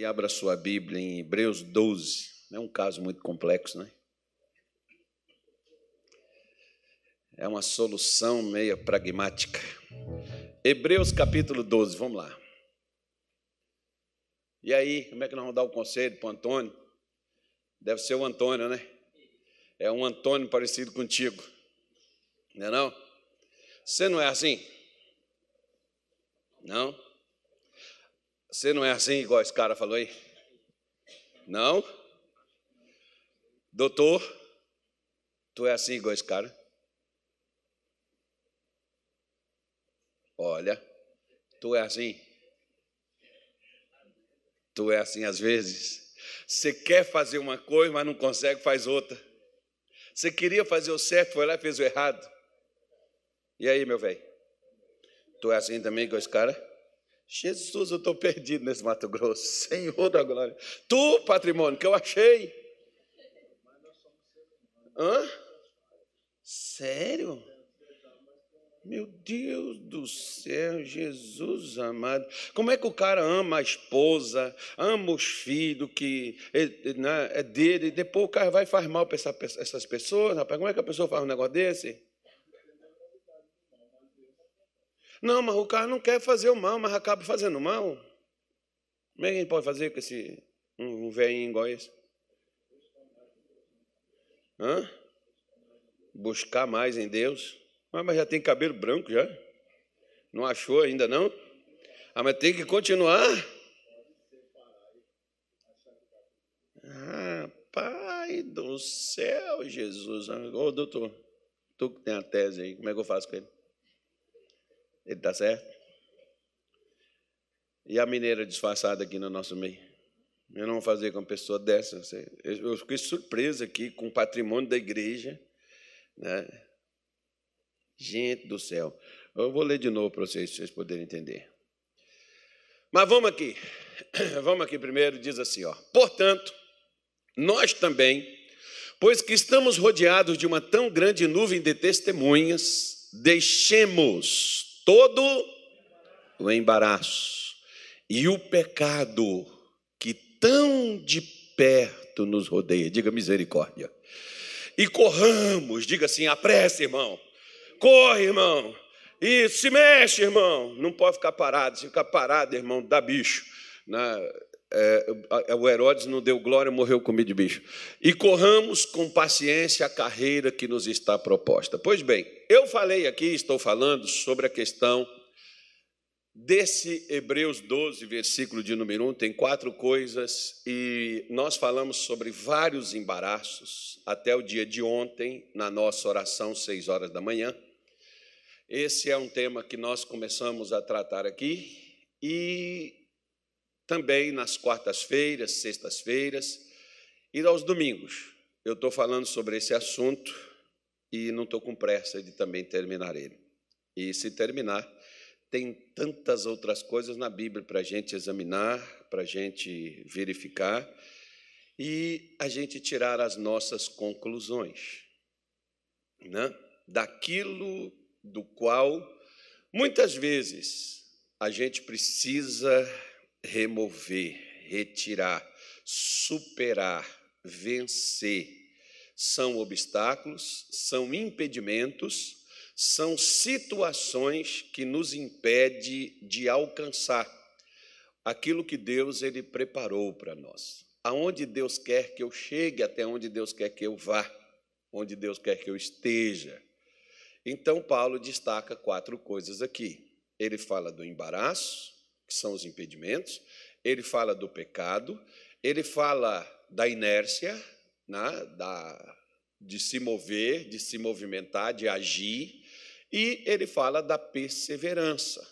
e abra sua Bíblia em Hebreus 12. É um caso muito complexo, né? É uma solução meia pragmática. Hebreus capítulo 12, vamos lá. E aí, como é que nós vamos dar o conselho para o Antônio? Deve ser o Antônio, né? É um Antônio parecido contigo. Não é não? Você não é assim? Não? Você não é assim igual esse cara falou aí? Não? Doutor, tu é assim igual esse cara? Olha, tu é assim. Tu é assim às vezes. Você quer fazer uma coisa, mas não consegue, faz outra. Você queria fazer o certo, foi lá e fez o errado. E aí, meu velho? Tu é assim também com esse cara? Jesus, eu estou perdido nesse Mato Grosso. Senhor da glória. Tu, patrimônio, que eu achei. Hã? Sério? Meu Deus do céu, Jesus amado. Como é que o cara ama a esposa, ama os filhos que é, né, é dele, e depois o cara vai e faz mal para essa, essas pessoas, rapaz? Como é que a pessoa faz um negócio desse? Não, mas o cara não quer fazer o mal, mas acaba fazendo mal. Como é que a gente pode fazer com esse um, um velhinho igual esse? Hã? Buscar mais em Deus. Ah, mas já tem cabelo branco já? Não achou ainda não? Ah, mas tem que continuar? Ah, pai do céu, Jesus. Ô, doutor, tu que tem a tese aí, como é que eu faço com ele? Ele está certo? E a mineira disfarçada aqui no nosso meio? Eu não vou fazer com uma pessoa dessa. Eu fiquei surpreso aqui com o patrimônio da igreja. Né? Gente do céu. Eu vou ler de novo para vocês, vocês poderem entender. Mas vamos aqui. Vamos aqui primeiro, diz assim, ó. Portanto, nós também, pois que estamos rodeados de uma tão grande nuvem de testemunhas, deixemos todo o embaraço e o pecado que tão de perto nos rodeia. Diga misericórdia. E corramos, diga assim, apresse, irmão Corre, irmão. Isso, se mexe, irmão. Não pode ficar parado. Se ficar parado, irmão, dá bicho. Na, é, o Herodes não deu glória, morreu comido de bicho. E corramos com paciência a carreira que nos está proposta. Pois bem, eu falei aqui, estou falando sobre a questão desse Hebreus 12, versículo de número 1, tem quatro coisas, e nós falamos sobre vários embaraços até o dia de ontem, na nossa oração, seis horas da manhã. Esse é um tema que nós começamos a tratar aqui e também nas quartas-feiras, sextas-feiras e aos domingos. Eu estou falando sobre esse assunto e não estou com pressa de também terminar ele. E se terminar, tem tantas outras coisas na Bíblia para a gente examinar, para a gente verificar e a gente tirar as nossas conclusões, né? Daquilo do qual muitas vezes a gente precisa remover, retirar, superar, vencer. São obstáculos, são impedimentos, são situações que nos impede de alcançar aquilo que Deus ele preparou para nós. Aonde Deus quer que eu chegue, até onde Deus quer que eu vá, onde Deus quer que eu esteja. Então, Paulo destaca quatro coisas aqui. Ele fala do embaraço, que são os impedimentos, ele fala do pecado, ele fala da inércia, né, da, de se mover, de se movimentar, de agir, e ele fala da perseverança,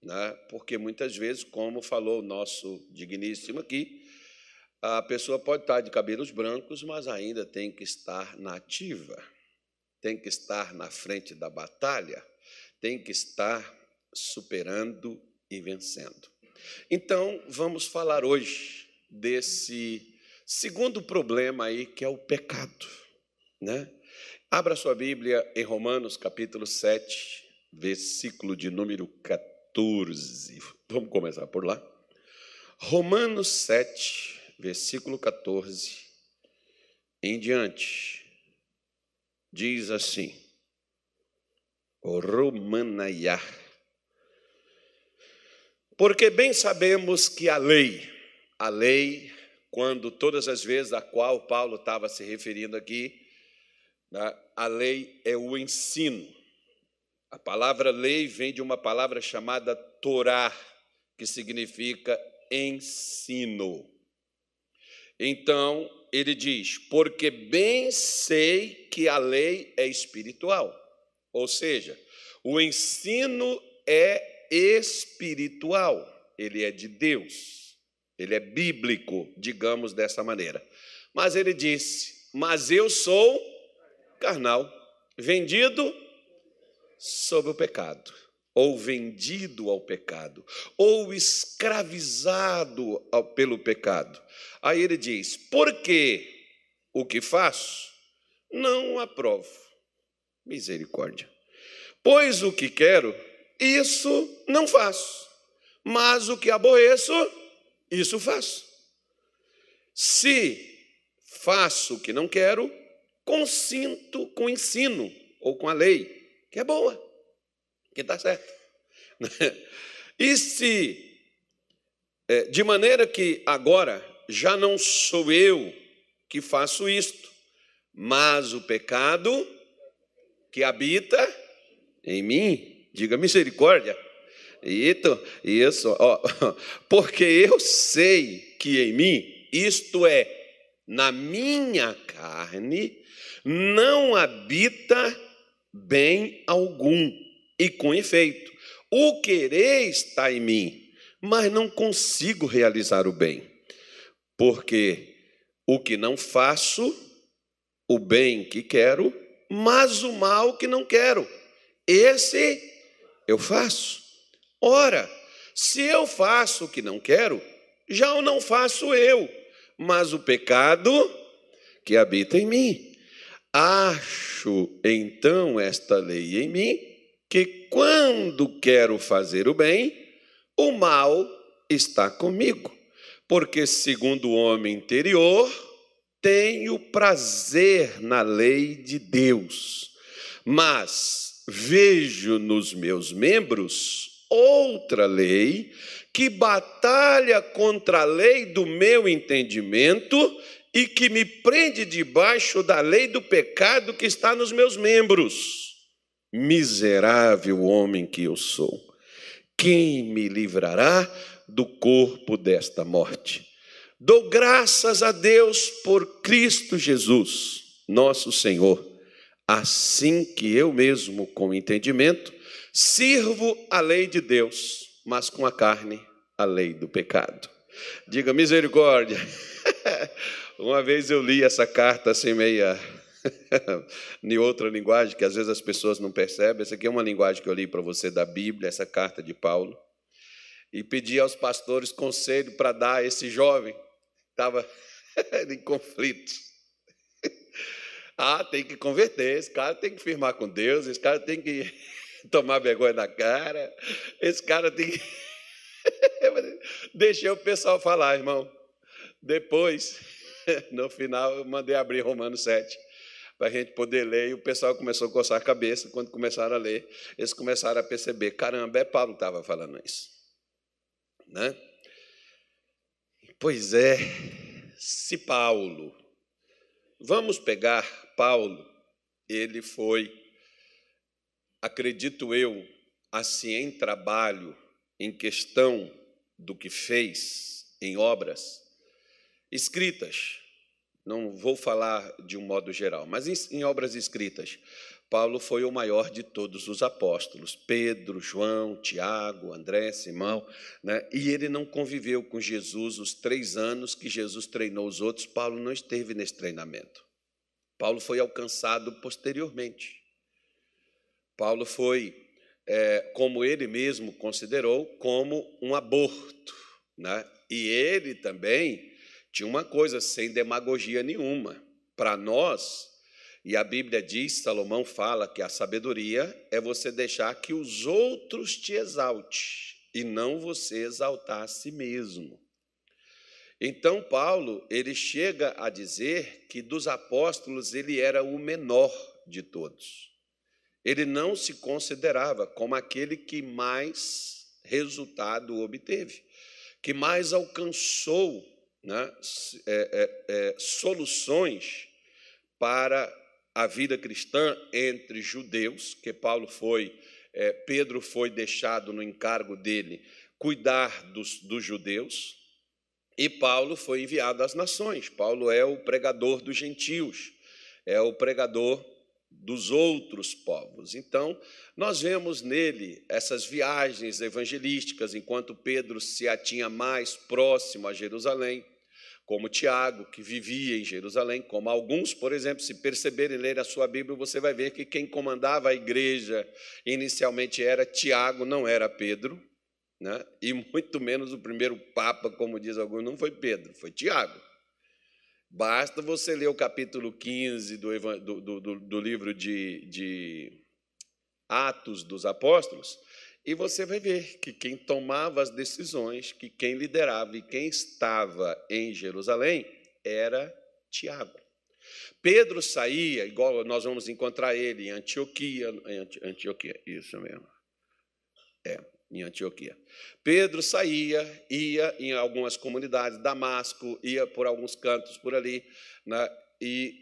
né, porque muitas vezes, como falou o nosso digníssimo aqui, a pessoa pode estar de cabelos brancos, mas ainda tem que estar na ativa tem que estar na frente da batalha, tem que estar superando e vencendo. Então, vamos falar hoje desse segundo problema aí, que é o pecado, né? Abra sua Bíblia em Romanos capítulo 7, versículo de número 14. Vamos começar por lá. Romanos 7, versículo 14 em diante, diz assim: Romanaiá. Porque bem sabemos que a lei, a lei, quando todas as vezes a qual Paulo estava se referindo aqui, né, a lei é o ensino. A palavra lei vem de uma palavra chamada Torá, que significa ensino. Então, ele diz: Porque bem sei que a lei é espiritual. Ou seja, o ensino é espiritual, ele é de Deus, ele é bíblico, digamos dessa maneira. Mas ele disse: Mas eu sou carnal, vendido sob o pecado, ou vendido ao pecado, ou escravizado pelo pecado. Aí ele diz: Porque o que faço, não aprovo. Misericórdia. Pois o que quero, isso não faço, mas o que aborreço, isso faço. Se faço o que não quero, consinto com o ensino ou com a lei, que é boa, que está certo. E se, é, de maneira que agora já não sou eu que faço isto, mas o pecado que habita em mim, diga misericórdia. Ito, isso, ó, porque eu sei que em mim, isto é, na minha carne, não habita bem algum, e com efeito, o querer está em mim, mas não consigo realizar o bem, porque o que não faço, o bem que quero, mas o mal que não quero, esse eu faço. Ora, se eu faço o que não quero, já o não faço eu, mas o pecado que habita em mim. Acho então esta lei em mim, que quando quero fazer o bem, o mal está comigo. Porque, segundo o homem interior, tenho prazer na lei de Deus, mas vejo nos meus membros outra lei que batalha contra a lei do meu entendimento e que me prende debaixo da lei do pecado que está nos meus membros. Miserável homem que eu sou, quem me livrará do corpo desta morte? Dou graças a Deus por Cristo Jesus, nosso Senhor, assim que eu mesmo, com entendimento, sirvo a lei de Deus, mas com a carne, a lei do pecado. Diga misericórdia. Uma vez eu li essa carta assim, meia. em outra linguagem, que às vezes as pessoas não percebem. Essa aqui é uma linguagem que eu li para você da Bíblia, essa carta de Paulo. E pedi aos pastores conselho para dar a esse jovem estava em conflito. Ah, tem que converter, esse cara tem que firmar com Deus, esse cara tem que tomar vergonha na cara, esse cara tem que. Deixei o pessoal falar, irmão. Depois, no final, eu mandei abrir Romanos 7 para a gente poder ler, e o pessoal começou a coçar a cabeça. Quando começaram a ler, eles começaram a perceber: caramba, é Paulo que estava falando isso. Né? Pois é, se Paulo, vamos pegar Paulo, ele foi, acredito eu, assim em trabalho, em questão do que fez em obras escritas. Não vou falar de um modo geral, mas em, obras escritas. Paulo foi o maior de todos os apóstolos, Pedro, João, Tiago, André, Simão, né? e ele não conviveu com Jesus os três anos que Jesus treinou os outros, Paulo não esteve nesse treinamento. Paulo foi alcançado posteriormente. Paulo foi, é, como ele mesmo considerou, como um aborto. Né? E ele também tinha uma coisa, sem demagogia nenhuma. Para nós, e a Bíblia diz, Salomão fala que a sabedoria é você deixar que os outros te exalte e não você exaltar a si mesmo. Então Paulo, ele chega a dizer que dos apóstolos ele era o menor de todos. Ele não se considerava como aquele que mais resultado obteve, que mais alcançou né, é, é, é, soluções para a vida cristã entre judeus, que Paulo foi, é, Pedro foi deixado no encargo dele cuidar dos, dos judeus, e Paulo foi enviado às nações. Paulo é o pregador dos gentios, é o pregador dos outros povos. Então, nós vemos nele essas viagens evangelísticas, enquanto Pedro se atinha mais próximo a Jerusalém, como Tiago, que vivia em Jerusalém, como alguns, por exemplo, se perceberem ler a sua Bíblia, você vai ver que quem comandava a igreja inicialmente era Tiago, não era Pedro, né? e muito menos o primeiro Papa, como diz alguns, não foi Pedro, foi Tiago. Basta você ler o capítulo 15 do, do, do, do livro de, de Atos dos Apóstolos, e você vai ver que quem tomava as decisões, que quem liderava e quem estava em Jerusalém era Tiago. Pedro saía, igual nós vamos encontrar ele em Antioquia, em Antioquia, isso mesmo. É, em Antioquia. Pedro saía, ia em algumas comunidades, Damasco, ia por alguns cantos por ali, né, e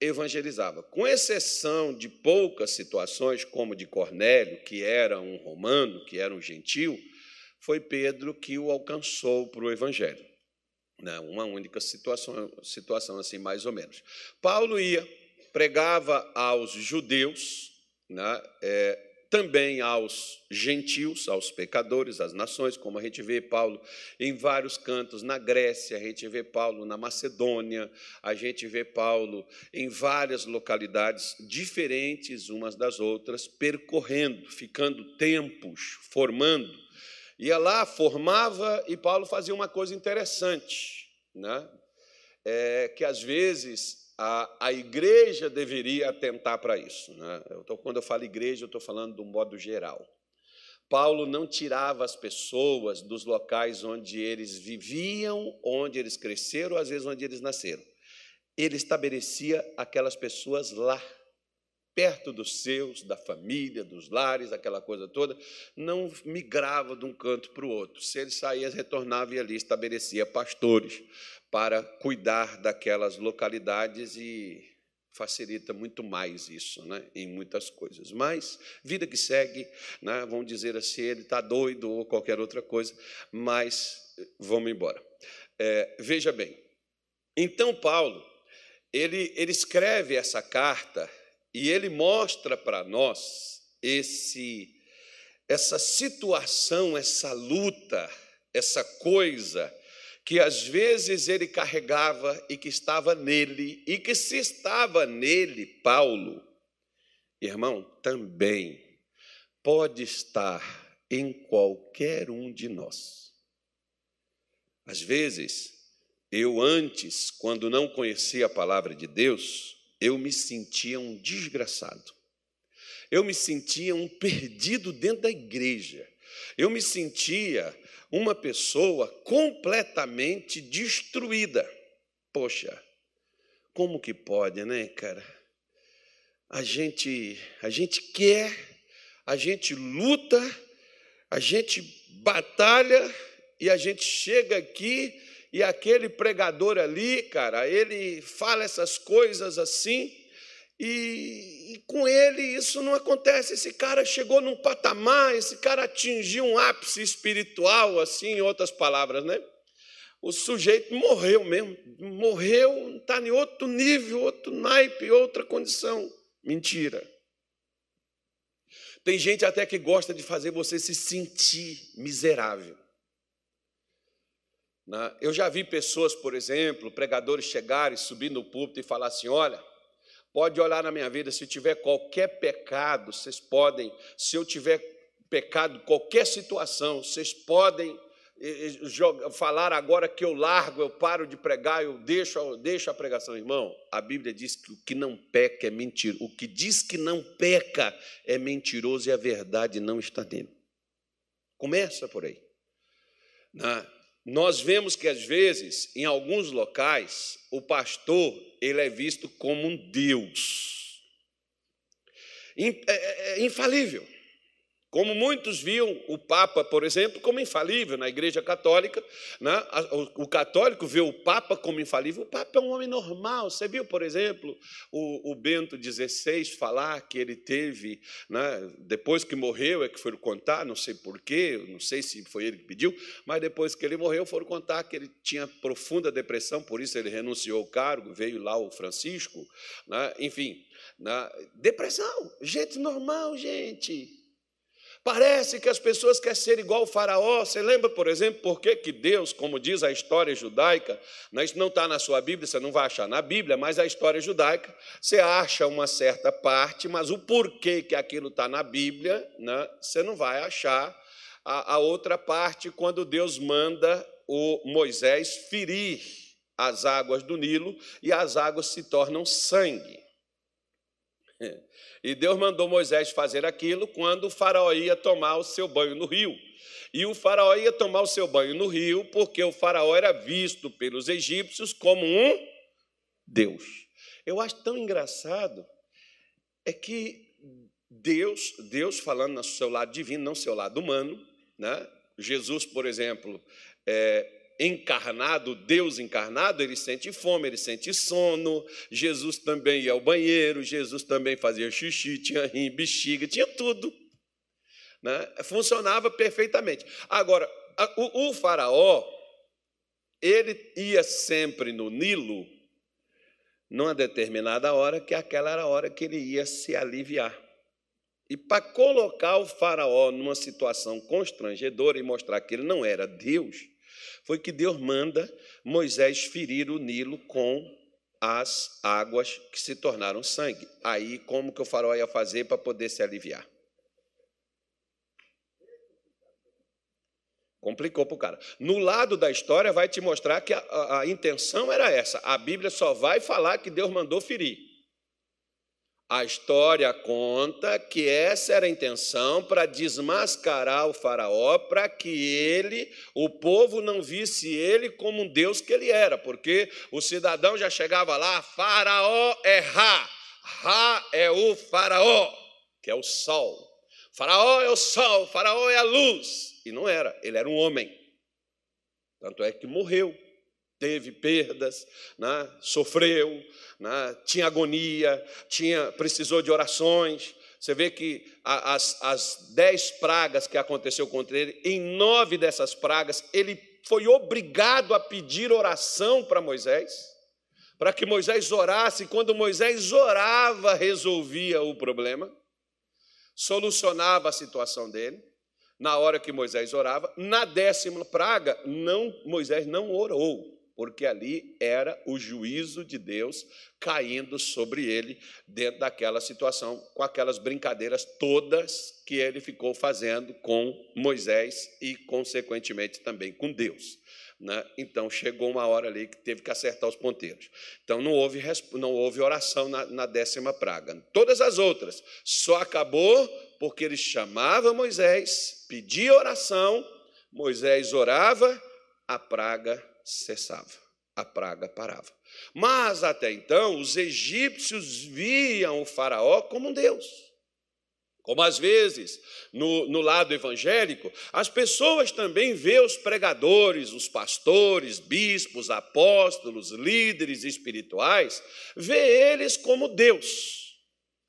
evangelizava. Com exceção de poucas situações, como de Cornélio, que era um romano, que era um gentil, foi Pedro que o alcançou para o evangelho. Né, uma única situação, situação assim, mais ou menos. Paulo ia, pregava aos judeus, né, é, também aos gentios, aos pecadores, às nações, como a gente vê Paulo em vários cantos, na Grécia, a gente vê Paulo na Macedônia, a gente vê Paulo em várias localidades diferentes umas das outras, percorrendo, ficando tempos, formando. Ia lá, formava, e Paulo fazia uma coisa interessante, né? É, que às vezes a, a igreja deveria atentar para isso. Né? Eu tô, quando eu falo igreja, eu estou falando do modo geral. Paulo não tirava as pessoas dos locais onde eles viviam, onde eles cresceram, às vezes onde eles nasceram. Ele estabelecia aquelas pessoas lá, perto dos seus, da família, dos lares, aquela coisa toda, não migrava de um canto para o outro. Se ele saía, retornava e ali estabelecia pastores para cuidar daquelas localidades e facilita muito mais isso, né, em muitas coisas. Mas vida que segue, né, vamos dizer assim, ele está doido ou qualquer outra coisa, mas vamos embora. É, veja bem, então Paulo ele, ele escreve essa carta e ele mostra para nós esse essa situação, essa luta, essa coisa que às vezes ele carregava e que estava nele, e que se estava nele, Paulo, irmão, também pode estar em qualquer um de nós. Às vezes, eu antes, quando não conhecia a palavra de Deus, eu me sentia um desgraçado. Eu me sentia um perdido dentro da igreja. Eu me sentia uma pessoa completamente destruída. Poxa, como que pode, né, cara? A gente, a gente quer, a gente luta, a gente batalha e a gente chega aqui e aquele pregador ali, cara, ele fala essas coisas assim e, e, com ele isso não acontece. Esse cara chegou num patamar, esse cara atingiu um ápice espiritual, assim, em outras palavras, né? O sujeito morreu mesmo, morreu, está em outro nível, outro naipe, outra condição. Mentira. Tem gente até que gosta de fazer você se sentir miserável. Né? Eu já vi pessoas, por exemplo, pregadores chegarem, subir no púlpito e falar assim: olha Pode olhar na minha vida, se tiver qualquer pecado, vocês podem, se eu tiver pecado, qualquer situação, vocês podem falar agora que eu largo, eu paro de pregar, eu deixo, eu deixo a pregação, irmão. A Bíblia diz que o que não peca é mentira. O que diz que não peca é mentiroso e a verdade não está nele. Começa por aí. Né? Nós vemos que às vezes, em alguns locais, o pastor ele é visto como um Deus é, é, é infalível. Como muitos viam o Papa, por exemplo, como infalível na Igreja Católica, né? o católico vê o Papa como infalível. O Papa é um homem normal. Você viu, por exemplo, o, Bento XVI falar que ele teve, né? depois que morreu, é que foram contar, não sei porquê, não sei se foi ele que pediu, mas depois que ele morreu, foram contar que ele tinha profunda depressão, por isso ele renunciou ao cargo, veio lá o Francisco, né? enfim, né? depressão, gente normal, gente. Parece que as pessoas querem ser igual ao faraó. Você lembra, por exemplo, por que, que Deus, como diz a história judaica, né, isso não está na sua Bíblia, você não vai achar na Bíblia, mas a história judaica, você acha uma certa parte, mas o porquê que aquilo está na Bíblia, né, você não vai achar a, a outra parte quando Deus manda o Moisés ferir as águas do Nilo e as águas se tornam sangue. E Deus mandou Moisés fazer aquilo quando o faraó ia tomar o seu banho no rio. E o faraó ia tomar o seu banho no rio porque o faraó era visto pelos egípcios como um Deus. Eu acho tão engraçado é que Deus, Deus falando no seu lado divino, não seu lado humano, né? Jesus, por exemplo, é, encarnado, Deus encarnado, ele sente fome, ele sente sono. Jesus também ia ao banheiro, Jesus também fazia xixi, tinha rim, bexiga, tinha tudo. Né? Funcionava perfeitamente. Agora, o, o faraó, ele ia sempre no Nilo, numa determinada hora, que aquela era a hora que ele ia se aliviar. E para colocar o faraó numa situação constrangedora e mostrar que ele não era Deus, foi que Deus manda Moisés ferir o Nilo com as águas que se tornaram sangue. Aí, como que o faraó ia fazer para poder se aliviar? Complicou para o cara. No lado da história, vai te mostrar que a, a, a intenção era essa. A Bíblia só vai falar que Deus mandou ferir. A história conta que essa era a intenção para desmascarar o Faraó, para que ele, o povo, não visse ele como um Deus que ele era, porque o cidadão já chegava lá: Faraó é Ra, Ra é o Faraó, que é o sol. Faraó é o sol, Faraó é a luz. E não era, ele era um homem. Tanto é que morreu teve perdas, né? sofreu, né? tinha agonia, tinha precisou de orações. Você vê que as, as dez pragas que aconteceu contra ele, em nove dessas pragas, ele foi obrigado a pedir oração para Moisés, para que Moisés orasse, e quando Moisés orava, resolvia o problema, solucionava a situação dele. Na hora que Moisés orava, na décima praga, não, Moisés não orou porque ali era o juízo de Deus caindo sobre ele dentro daquela situação, com aquelas brincadeiras todas que ele ficou fazendo com Moisés e, consequentemente, também com Deus. Né? Então chegou uma hora ali que teve que acertar os ponteiros. Então não houve, não houve oração na, na décima praga. Todas as outras só acabou porque ele chamava Moisés, pedia oração, Moisés orava, a praga cessava, a praga parava. Mas até então, os egípcios viam o Faraó como um Deus. Como às vezes, no, no lado evangélico, as pessoas também vê os pregadores, os pastores, bispos, apóstolos, líderes espirituais, vê eles como Deus.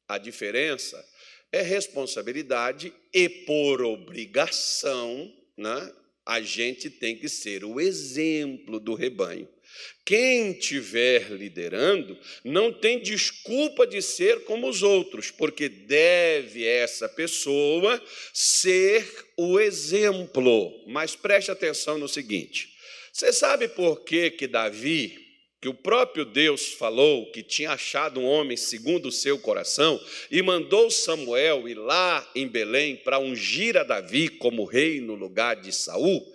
A diferença é responsabilidade e por obrigação, né? A gente tem que ser o exemplo do rebanho. Quem estiver liderando não tem desculpa de ser como os outros, porque deve essa pessoa ser o exemplo. Mas preste atenção no seguinte: você sabe por que, que Davi que o próprio Deus falou que tinha achado um homem segundo o seu coração e mandou Samuel ir lá em Belém para ungir a Davi como rei no lugar de Saul.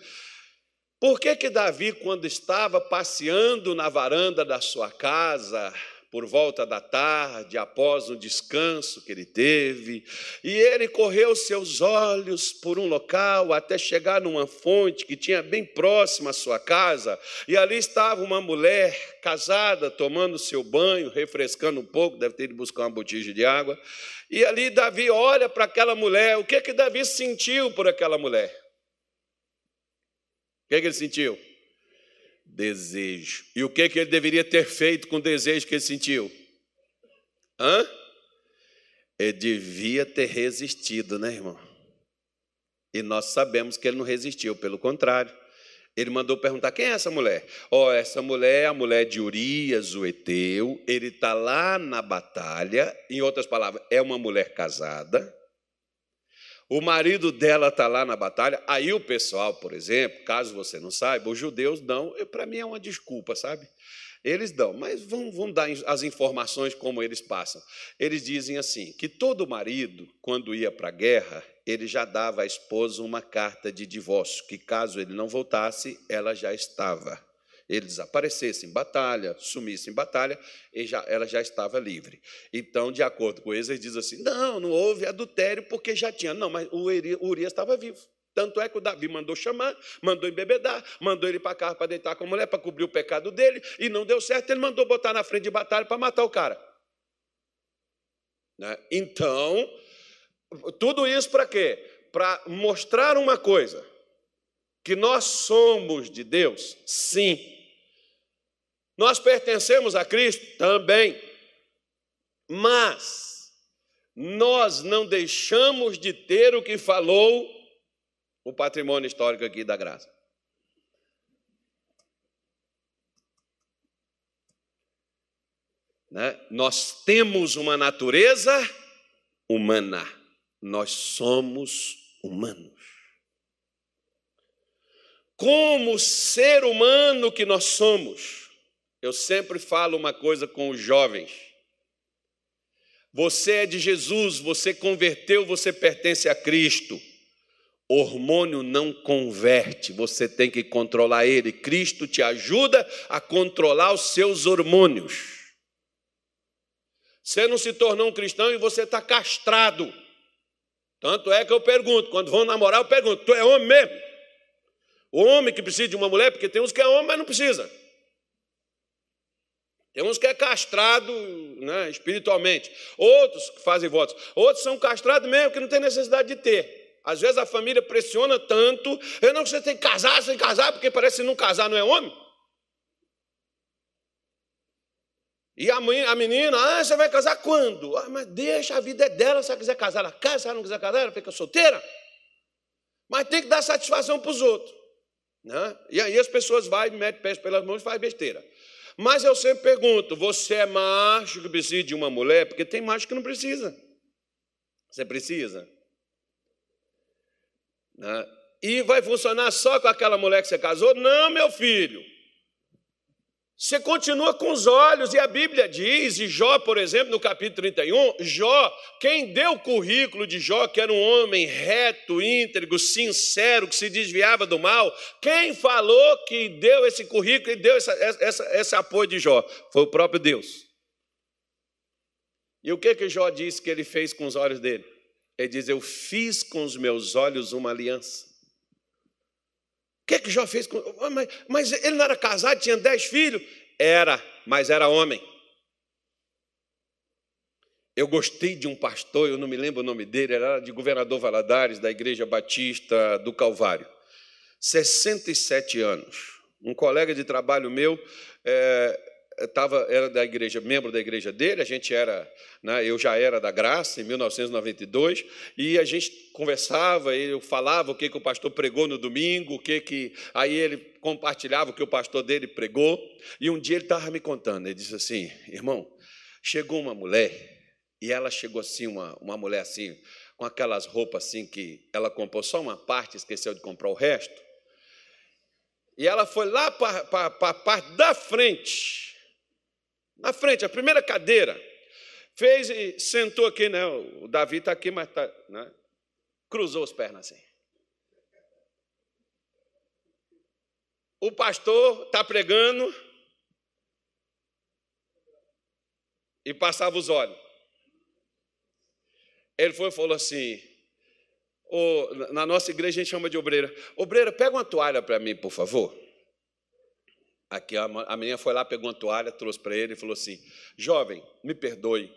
Por que que Davi, quando estava passeando na varanda da sua casa, por volta da tarde, após um descanso que ele teve, e ele correu seus olhos por um local até chegar numa fonte que tinha bem próxima à sua casa, e ali estava uma mulher casada tomando seu banho, refrescando um pouco, deve ter ido buscar uma botija de água. E ali Davi olha para aquela mulher, o que que Davi sentiu por aquela mulher? O que, que ele sentiu? Desejo. E o que, que ele deveria ter feito com o desejo que ele sentiu? Hã? Ele devia ter resistido, né, irmão? E nós sabemos que ele não resistiu, pelo contrário. Ele mandou perguntar: quem é essa mulher? Ó, oh, essa mulher é a mulher de Urias, o Eteu. Ele está lá na batalha. Em outras palavras, é uma mulher casada. O marido dela está lá na batalha. Aí o pessoal, por exemplo, caso você não saiba, os judeus dão, para mim é uma desculpa, sabe? Eles dão, mas vamos, dar as informações como eles passam. Eles dizem assim: que todo marido, quando ia para a guerra, ele já dava à esposa uma carta de divórcio, que caso ele não voltasse, ela já estava. Ele desaparecesse em batalha, sumisse em batalha, já, ela já estava livre. Então, de acordo com eles dizem assim: não, não houve adultério porque já tinha. Não, mas o Urias estava vivo. Tanto é que o Davi mandou chamar, mandou embebedar, mandou ele para casa para deitar com a mulher, para cobrir o pecado dele, e não deu certo, ele mandou botar na frente de batalha para matar o cara. Né? Então, tudo isso para quê? Para mostrar uma coisa: que nós somos de Deus, sim. Nós pertencemos a Cristo também. Mas nós não deixamos de ter o que falou o patrimônio histórico aqui da graça. Né? Nós temos uma natureza humana, nós somos humanos. Como ser humano que nós somos, eu sempre falo uma coisa com os jovens. Você é de Jesus, você converteu, você pertence a Cristo. Hormônio não converte, você tem que controlar ele. Cristo te ajuda a controlar os seus hormônios. Você não se tornou um cristão e você está castrado. Tanto é que eu pergunto, quando vão namorar, eu pergunto: tu é homem mesmo? O homem que precisa de uma mulher, porque tem uns que é homem, mas não precisa. Tem uns que é castrado né, espiritualmente. Outros que fazem votos. Outros são castrados mesmo, que não tem necessidade de ter. Às vezes a família pressiona tanto, eu não, você tem que casar, sem casar, porque parece que não casar não é homem. E a, mãe, a menina, ah, você vai casar quando? Ah, mas deixa, a vida é dela, se ela quiser casar, ela casa, se ela não quiser casar, ela fica solteira. Mas tem que dar satisfação para os outros. Né? E aí as pessoas vão, metem pés pelas mãos e fazem besteira. Mas eu sempre pergunto: você é macho que precisa de uma mulher? Porque tem macho que não precisa. Você precisa? Né? E vai funcionar só com aquela mulher que você casou? Não, meu filho. Você continua com os olhos, e a Bíblia diz, e Jó, por exemplo, no capítulo 31, Jó, quem deu o currículo de Jó, que era um homem reto, íntegro, sincero, que se desviava do mal, quem falou que deu esse currículo e deu essa, essa, esse apoio de Jó? Foi o próprio Deus. E o que, que Jó disse que ele fez com os olhos dele? Ele diz: Eu fiz com os meus olhos uma aliança. O que é que Jó fez com. Ah, mas, mas ele não era casado, tinha dez filhos? Era, mas era homem. Eu gostei de um pastor, eu não me lembro o nome dele, era de governador Valadares, da Igreja Batista do Calvário. 67 anos. Um colega de trabalho meu é, tava, era da igreja, membro da igreja dele, a gente era, né, eu já era da graça em 1992, e a gente conversava, eu falava o que, que o pastor pregou no domingo, o que que. Aí ele compartilhava o que o pastor dele pregou, e um dia ele estava me contando, ele disse assim, irmão, chegou uma mulher, e ela chegou assim, uma, uma mulher assim, com aquelas roupas assim que ela comprou só uma parte, esqueceu de comprar o resto. E ela foi lá para a parte da frente na frente, a primeira cadeira. Fez e sentou aqui, né? O Davi está aqui, mas tá, né? cruzou as pernas assim. O pastor está pregando. e passava os olhos. Ele foi e falou assim: oh, na nossa igreja a gente chama de obreira. Obreira, pega uma toalha para mim, por favor. Aqui a menina foi lá, pegou uma toalha, trouxe para ele e falou assim: Jovem, me perdoe,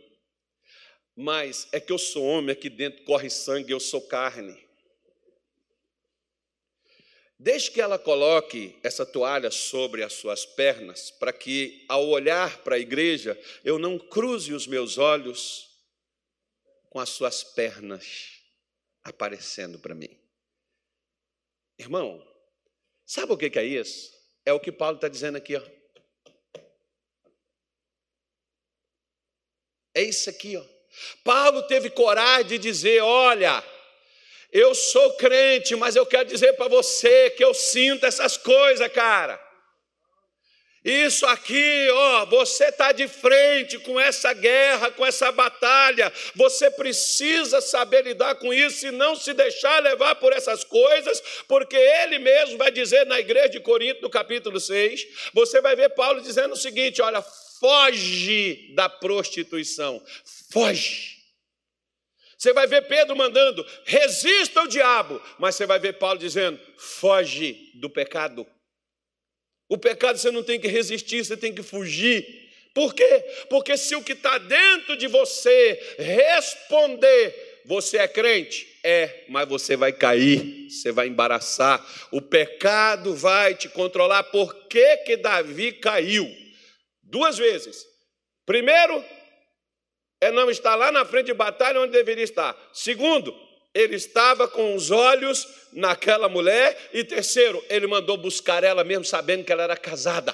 mas é que eu sou homem, aqui dentro corre sangue, eu sou carne. Desde que ela coloque essa toalha sobre as suas pernas, para que, ao olhar para a igreja, eu não cruze os meus olhos com as suas pernas aparecendo para mim. Irmão, sabe o que é isso? É o que Paulo está dizendo aqui, ó. É isso aqui, ó. Paulo teve coragem de dizer: olha, eu sou crente, mas eu quero dizer para você que eu sinto essas coisas, cara. Isso aqui, ó, você está de frente com essa guerra, com essa batalha. Você precisa saber lidar com isso e não se deixar levar por essas coisas, porque ele mesmo vai dizer na igreja de Corinto, no capítulo 6, você vai ver Paulo dizendo o seguinte: olha, foge da prostituição, foge. Você vai ver Pedro mandando, resista ao diabo, mas você vai ver Paulo dizendo, foge do pecado. O pecado você não tem que resistir, você tem que fugir. Por quê? Porque se o que está dentro de você responder, você é crente? É, mas você vai cair, você vai embaraçar, o pecado vai te controlar. Por que, que Davi caiu? Duas vezes. Primeiro, é não estar lá na frente de batalha onde deveria estar. Segundo, ele estava com os olhos naquela mulher. E terceiro, ele mandou buscar ela mesmo sabendo que ela era casada.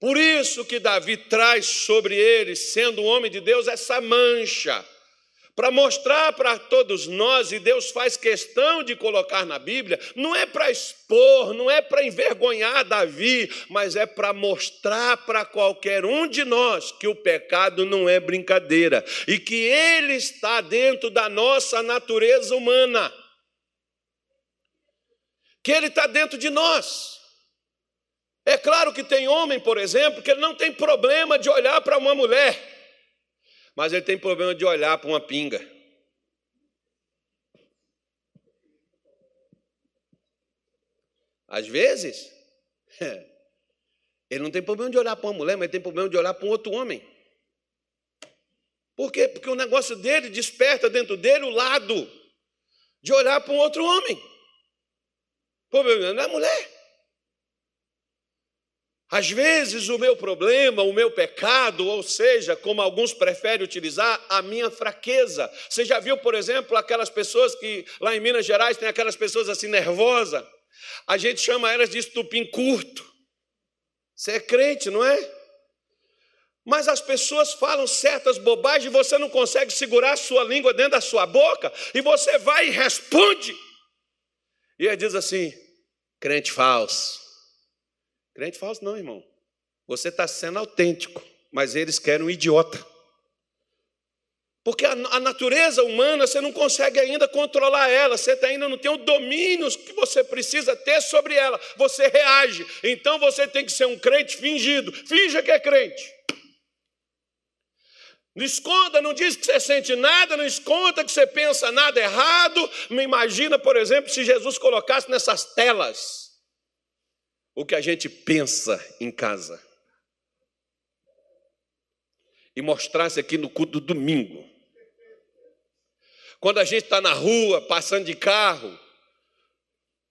Por isso que Davi traz sobre ele, sendo um homem de Deus, essa mancha para mostrar para todos nós, e Deus faz questão de colocar na Bíblia, não é para expor, não é para envergonhar Davi, mas é para mostrar para qualquer um de nós que o pecado não é brincadeira e que ele está dentro da nossa natureza humana, que ele está dentro de nós. É claro que tem homem, por exemplo, que ele não tem problema de olhar para uma mulher mas ele tem problema de olhar para uma pinga. Às vezes, ele não tem problema de olhar para uma mulher, mas ele tem problema de olhar para um outro homem. Por quê? Porque o negócio dele desperta dentro dele o lado de olhar para um outro homem. Problema não é mulher. Às vezes o meu problema, o meu pecado, ou seja, como alguns preferem utilizar, a minha fraqueza. Você já viu, por exemplo, aquelas pessoas que lá em Minas Gerais tem aquelas pessoas assim nervosas? A gente chama elas de estupim curto. Você é crente, não é? Mas as pessoas falam certas bobagens e você não consegue segurar a sua língua dentro da sua boca, e você vai e responde. E ele diz assim: crente falso. Crente falso, não, irmão. Você está sendo autêntico, mas eles querem um idiota. Porque a, a, natureza humana você não consegue ainda controlar ela, você ainda não tem o domínio que você precisa ter sobre ela. Você reage. Então você tem que ser um crente fingido. Finja que é crente. Não esconda, não diz que você sente nada, não esconda que você pensa nada errado. Me imagina, por exemplo, se Jesus colocasse nessas telas o que a gente pensa em casa. E mostrasse aqui no culto do domingo. Quando a gente está na rua, passando de carro,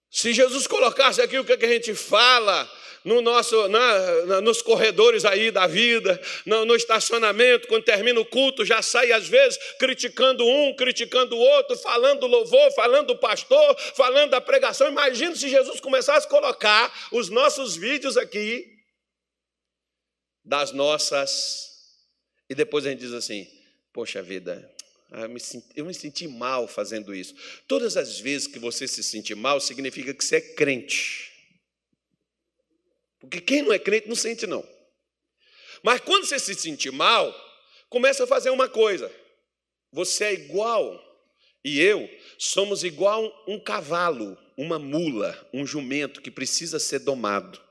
se Jesus colocasse aqui o que a gente fala, no nosso, na, na, nos corredores aí da vida, no, no estacionamento, quando termina o culto, já sai às vezes criticando um, criticando o outro, falando do louvor, falando do pastor, falando da pregação. Imagina se Jesus começasse a colocar os nossos vídeos aqui das nossas. E depois a gente diz assim: Poxa vida, senti, eu me senti mal fazendo isso. Todas as vezes que você se sente mal, significa que você é crente. Porque quem não é crente não sente, não. Mas quando você se sentir mal, começa a fazer uma coisa. Você é igual, e eu somos igual um cavalo, uma mula, um jumento que precisa ser domado.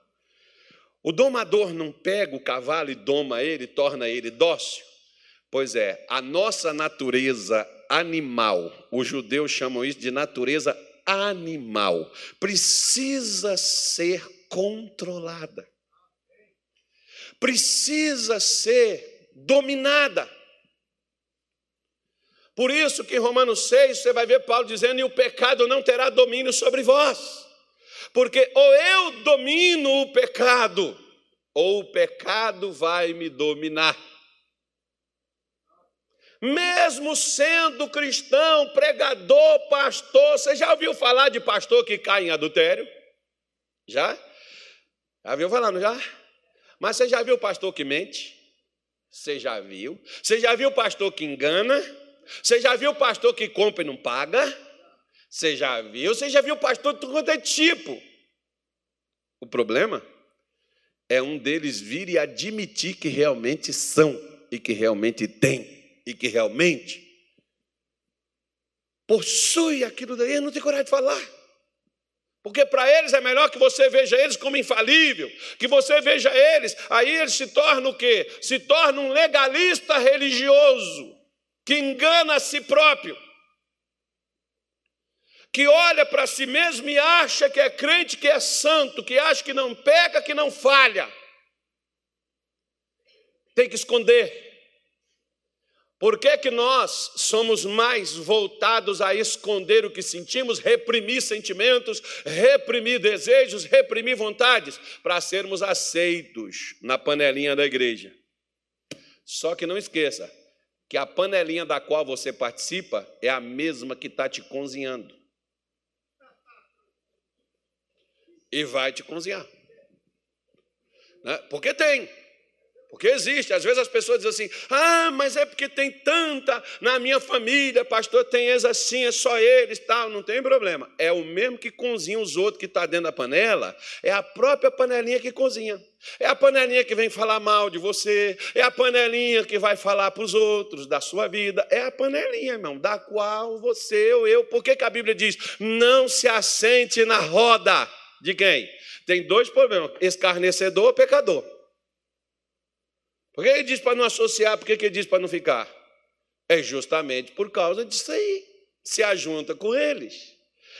O domador não pega o cavalo e doma ele, torna ele dócil? Pois é, a nossa natureza animal, os judeus chamam isso de natureza animal, precisa ser controlada, precisa ser dominada. Por isso que em Romanos 6 você vai ver Paulo dizendo: e o pecado não terá domínio sobre vós. Porque ou eu domino o pecado, ou o pecado vai me dominar. Mesmo sendo cristão, pregador, pastor, você já ouviu falar de pastor que cai em adultério? Já? Já viu falar, não já? Mas você já viu pastor que mente? Você já viu? Você já viu pastor que engana? Você já viu pastor que compra e não paga? Você já viu? Você já viu pastor de tudo quanto é tipo? O problema é um deles vir e admitir que realmente são e que realmente tem e que realmente possui aquilo daí, não tem coragem de falar. Porque para eles é melhor que você veja eles como infalível, que você veja eles, aí eles se tornam o quê? Se tornam um legalista religioso, que engana a si próprio que olha para si mesmo e acha que é crente, que é santo, que acha que não peca, que não falha. Tem que esconder. Por que, que nós somos mais voltados a esconder o que sentimos, reprimir sentimentos, reprimir desejos, reprimir vontades, para sermos aceitos na panelinha da igreja? Só que não esqueça que a panelinha da qual você participa é a mesma que está te cozinhando. e vai te cozinhar. Né? Porque tem. Porque existe. Às vezes as pessoas dizem assim: ah, mas é porque tem tanta na minha família, pastor, tem ex assim, é só eles, tal. Não tem problema. É o mesmo que cozinha os outros que está dentro da panela, é a própria panelinha que cozinha. É a panelinha que vem falar mal de você, é a panelinha que vai falar para os outros da sua vida, é a panelinha, irmão, da qual você ou eu. Por que, que a Bíblia diz: não se assente na roda? De quem? Tem dois problemas: escarnecedor ou pecador. Por que ele diz para não associar? Por que ele diz para não ficar? É justamente por causa disso aí. Se ajunta com eles.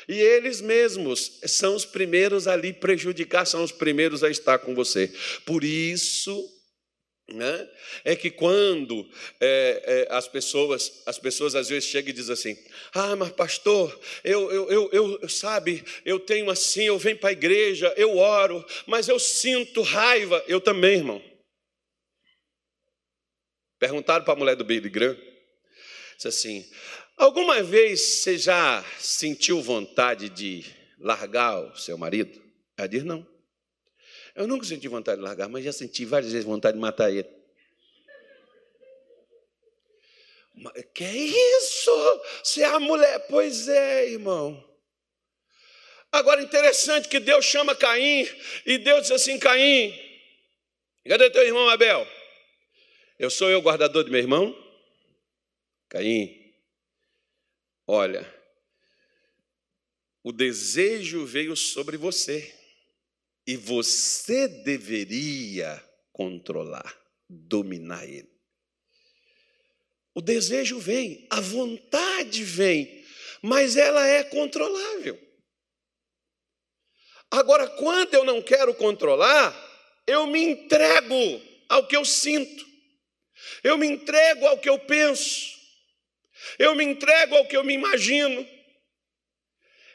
E eles mesmos são os primeiros a prejudicar, são os primeiros a estar com você. Por isso, né? É que quando é, é, as pessoas, as pessoas às vezes chegam e dizem assim: Ah, mas pastor, eu, eu, eu, eu sabe, eu tenho assim, eu venho para a igreja, eu oro, mas eu sinto raiva. Eu também, irmão. Perguntaram para a mulher do Billy Graham, disse assim: Alguma vez você já sentiu vontade de largar o seu marido? Ela diz: Não. Eu nunca senti vontade de largar, mas já senti várias vezes vontade de matar ele. Que isso? Se é a mulher. Pois é, irmão. Agora, interessante que Deus chama Caim e Deus diz assim: Caim, cadê teu irmão Abel? Eu sou eu, guardador de meu irmão? Caim, olha, o desejo veio sobre você. E você deveria controlar, dominar ele. O desejo vem, a vontade vem, mas ela é controlável. Agora, quando eu não quero controlar, eu me entrego ao que eu sinto, eu me entrego ao que eu penso, eu me entrego ao que eu me imagino,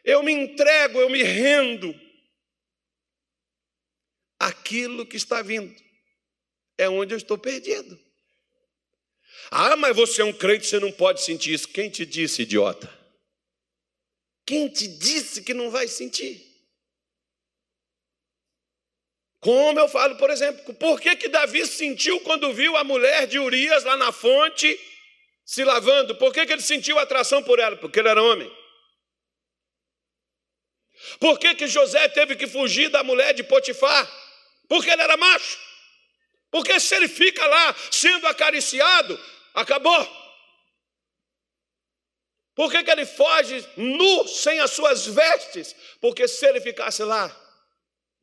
eu me entrego, eu me rendo aquilo que está vindo. É onde eu estou perdido. Ah, mas você é um crente, você não pode sentir isso. Quem te disse, idiota? Quem te disse que não vai sentir? Como eu falo, por exemplo, por que, que Davi sentiu quando viu a mulher de Urias lá na fonte se lavando? Por que, que ele sentiu atração por ela? Porque ele era homem. Por que, que José teve que fugir da mulher de Potifar? Porque ele era macho. Porque se ele fica lá sendo acariciado, acabou. Por que, que ele foge nu, sem as suas vestes? Porque se ele ficasse lá,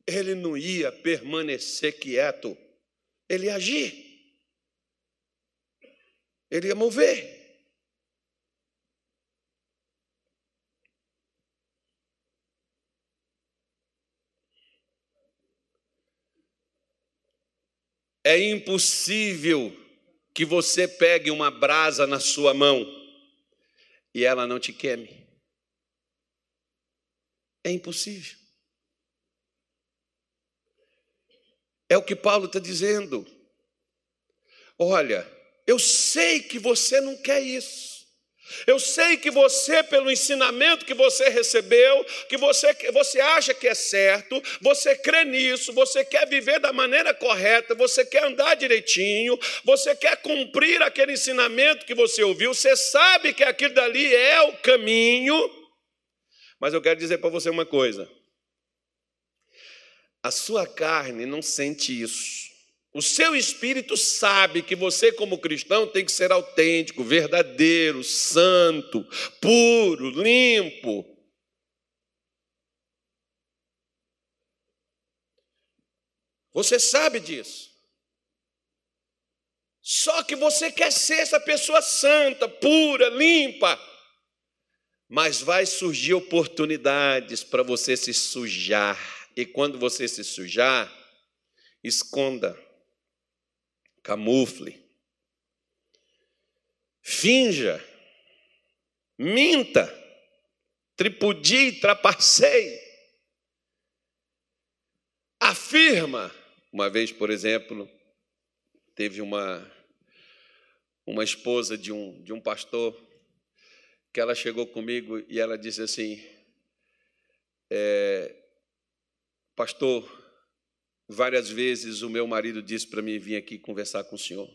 ele não ia permanecer quieto, ele ia agir, ele ia mover. É impossível que você pegue uma brasa na sua mão e ela não te queime. É impossível. É o que Paulo está dizendo. Olha, eu sei que você não quer isso. Eu sei que você, pelo ensinamento que você recebeu, que você, você acha que é certo, você crê nisso, você quer viver da maneira correta, você quer andar direitinho, você quer cumprir aquele ensinamento que você ouviu, você sabe que aquilo dali é o caminho, mas eu quero dizer para você uma coisa: a sua carne não sente isso. O seu espírito sabe que você, como cristão, tem que ser autêntico, verdadeiro, santo, puro, limpo. Você sabe disso. Só que você quer ser essa pessoa santa, pura, limpa. Mas vai surgir oportunidades para você se sujar. E quando você se sujar, esconda camufle, finja, minta, tripudie, trapaceie, afirma. Uma vez, por exemplo, teve uma, uma esposa de um, de um pastor que ela chegou comigo e ela disse assim: é, Pastor, Várias vezes o meu marido disse para mim vir aqui conversar com o senhor.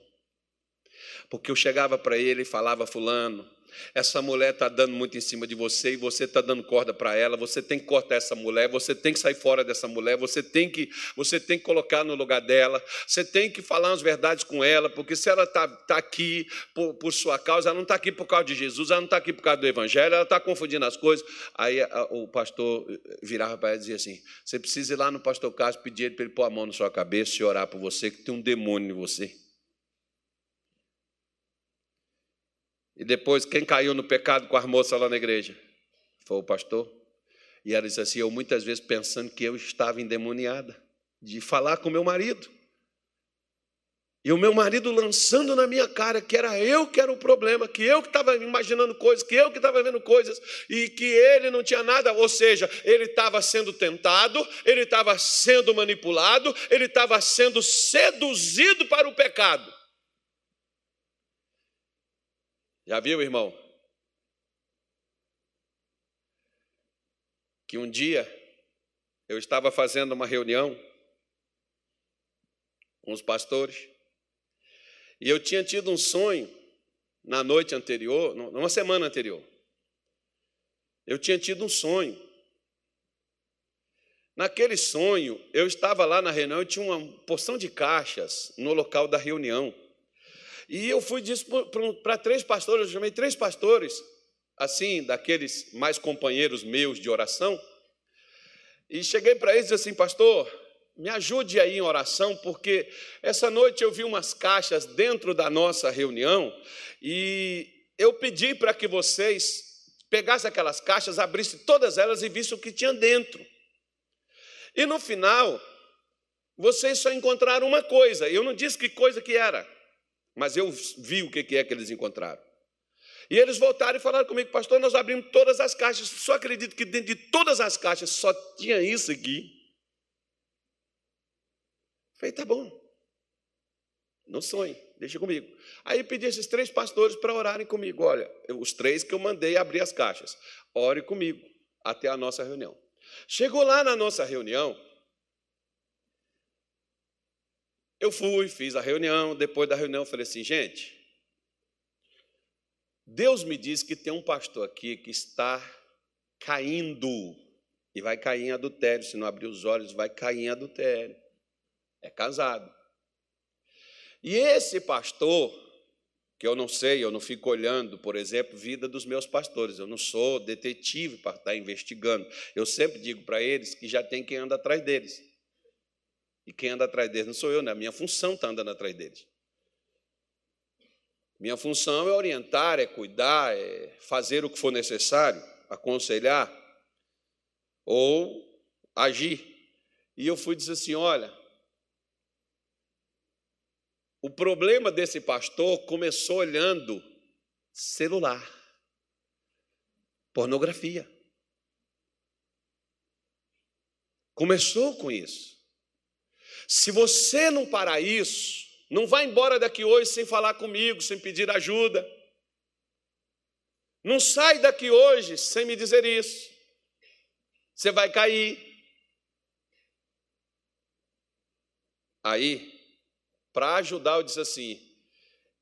Porque eu chegava para ele e falava, fulano, essa mulher está dando muito em cima de você e você está dando corda para ela. Você tem que cortar essa mulher, você tem que sair fora dessa mulher, você tem que, você tem que colocar no lugar dela, você tem que falar as verdades com ela, porque se ela está tá aqui por, por, sua causa, ela não está aqui por causa de Jesus, ela não está aqui por causa do Evangelho, ela está confundindo as coisas. Aí a, o pastor virava para ela e dizia assim: Você precisa ir lá no pastor Carlos pedir ele para ele pôr a mão na sua cabeça e orar por você, que tem um demônio em você. E depois, quem caiu no pecado com as moças lá na igreja? Foi o pastor. E ela disse assim: Eu muitas vezes pensando que eu estava endemoniada, de falar com meu marido. E o meu marido lançando na minha cara que era eu que era o problema, que eu que estava imaginando coisas, que eu que estava vendo coisas, e que ele não tinha nada, ou seja, ele estava sendo tentado, ele estava sendo manipulado, ele estava sendo seduzido para o pecado. Já viu, irmão? Que um dia eu estava fazendo uma reunião com os pastores e eu tinha tido um sonho na noite anterior, numa semana anterior. Eu tinha tido um sonho. Naquele sonho, eu estava lá na reunião e tinha uma porção de caixas no local da reunião. E eu fui disso para três pastores, eu chamei três pastores, assim, daqueles mais companheiros meus de oração. E cheguei para eles e disse assim, pastor, me ajude aí em oração, porque essa noite eu vi umas caixas dentro da nossa reunião e eu pedi para que vocês pegassem aquelas caixas, abrissem todas elas e vissem o que tinha dentro. E no final, vocês só encontraram uma coisa, eu não disse que coisa que era mas eu vi o que é que eles encontraram. E eles voltaram e falaram comigo, pastor, nós abrimos todas as caixas, só acredito que dentro de todas as caixas só tinha isso aqui. Falei, tá bom, não sonhe, deixa comigo. Aí pedi esses três pastores para orarem comigo. Olha, os três que eu mandei abrir as caixas, ore comigo até a nossa reunião. Chegou lá na nossa reunião, Eu fui, fiz a reunião, depois da reunião falei assim, gente, Deus me diz que tem um pastor aqui que está caindo e vai cair em adultério, se não abrir os olhos, vai cair em adultério. É casado. E esse pastor, que eu não sei, eu não fico olhando, por exemplo, vida dos meus pastores, eu não sou detetive para estar investigando. Eu sempre digo para eles que já tem quem anda atrás deles. E quem anda atrás deles não sou eu, né? A minha função está andando atrás deles. Minha função é orientar, é cuidar, é fazer o que for necessário, aconselhar ou agir. E eu fui dizer assim: olha, o problema desse pastor começou olhando celular, pornografia. Começou com isso. Se você não parar isso, não vai embora daqui hoje sem falar comigo, sem pedir ajuda. Não sai daqui hoje sem me dizer isso. Você vai cair. Aí, para ajudar, eu disse assim: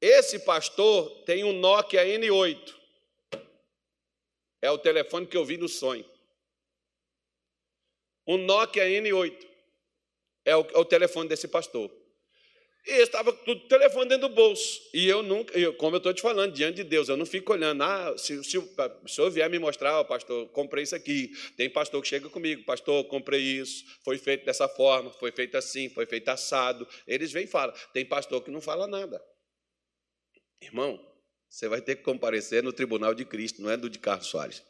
esse pastor tem um Nokia N8. É o telefone que eu vi no sonho. Um Nokia N8. É o, é o telefone desse pastor. E estava tudo telefone dentro do bolso. E eu nunca, eu, como eu estou te falando, diante de Deus, eu não fico olhando, ah, se, se, se o senhor vier me mostrar, oh, pastor, comprei isso aqui. Tem pastor que chega comigo, pastor, comprei isso, foi feito dessa forma, foi feito assim, foi feito assado. Eles vêm e falam. Tem pastor que não fala nada. Irmão, você vai ter que comparecer no tribunal de Cristo, não é do de Carlos Soares.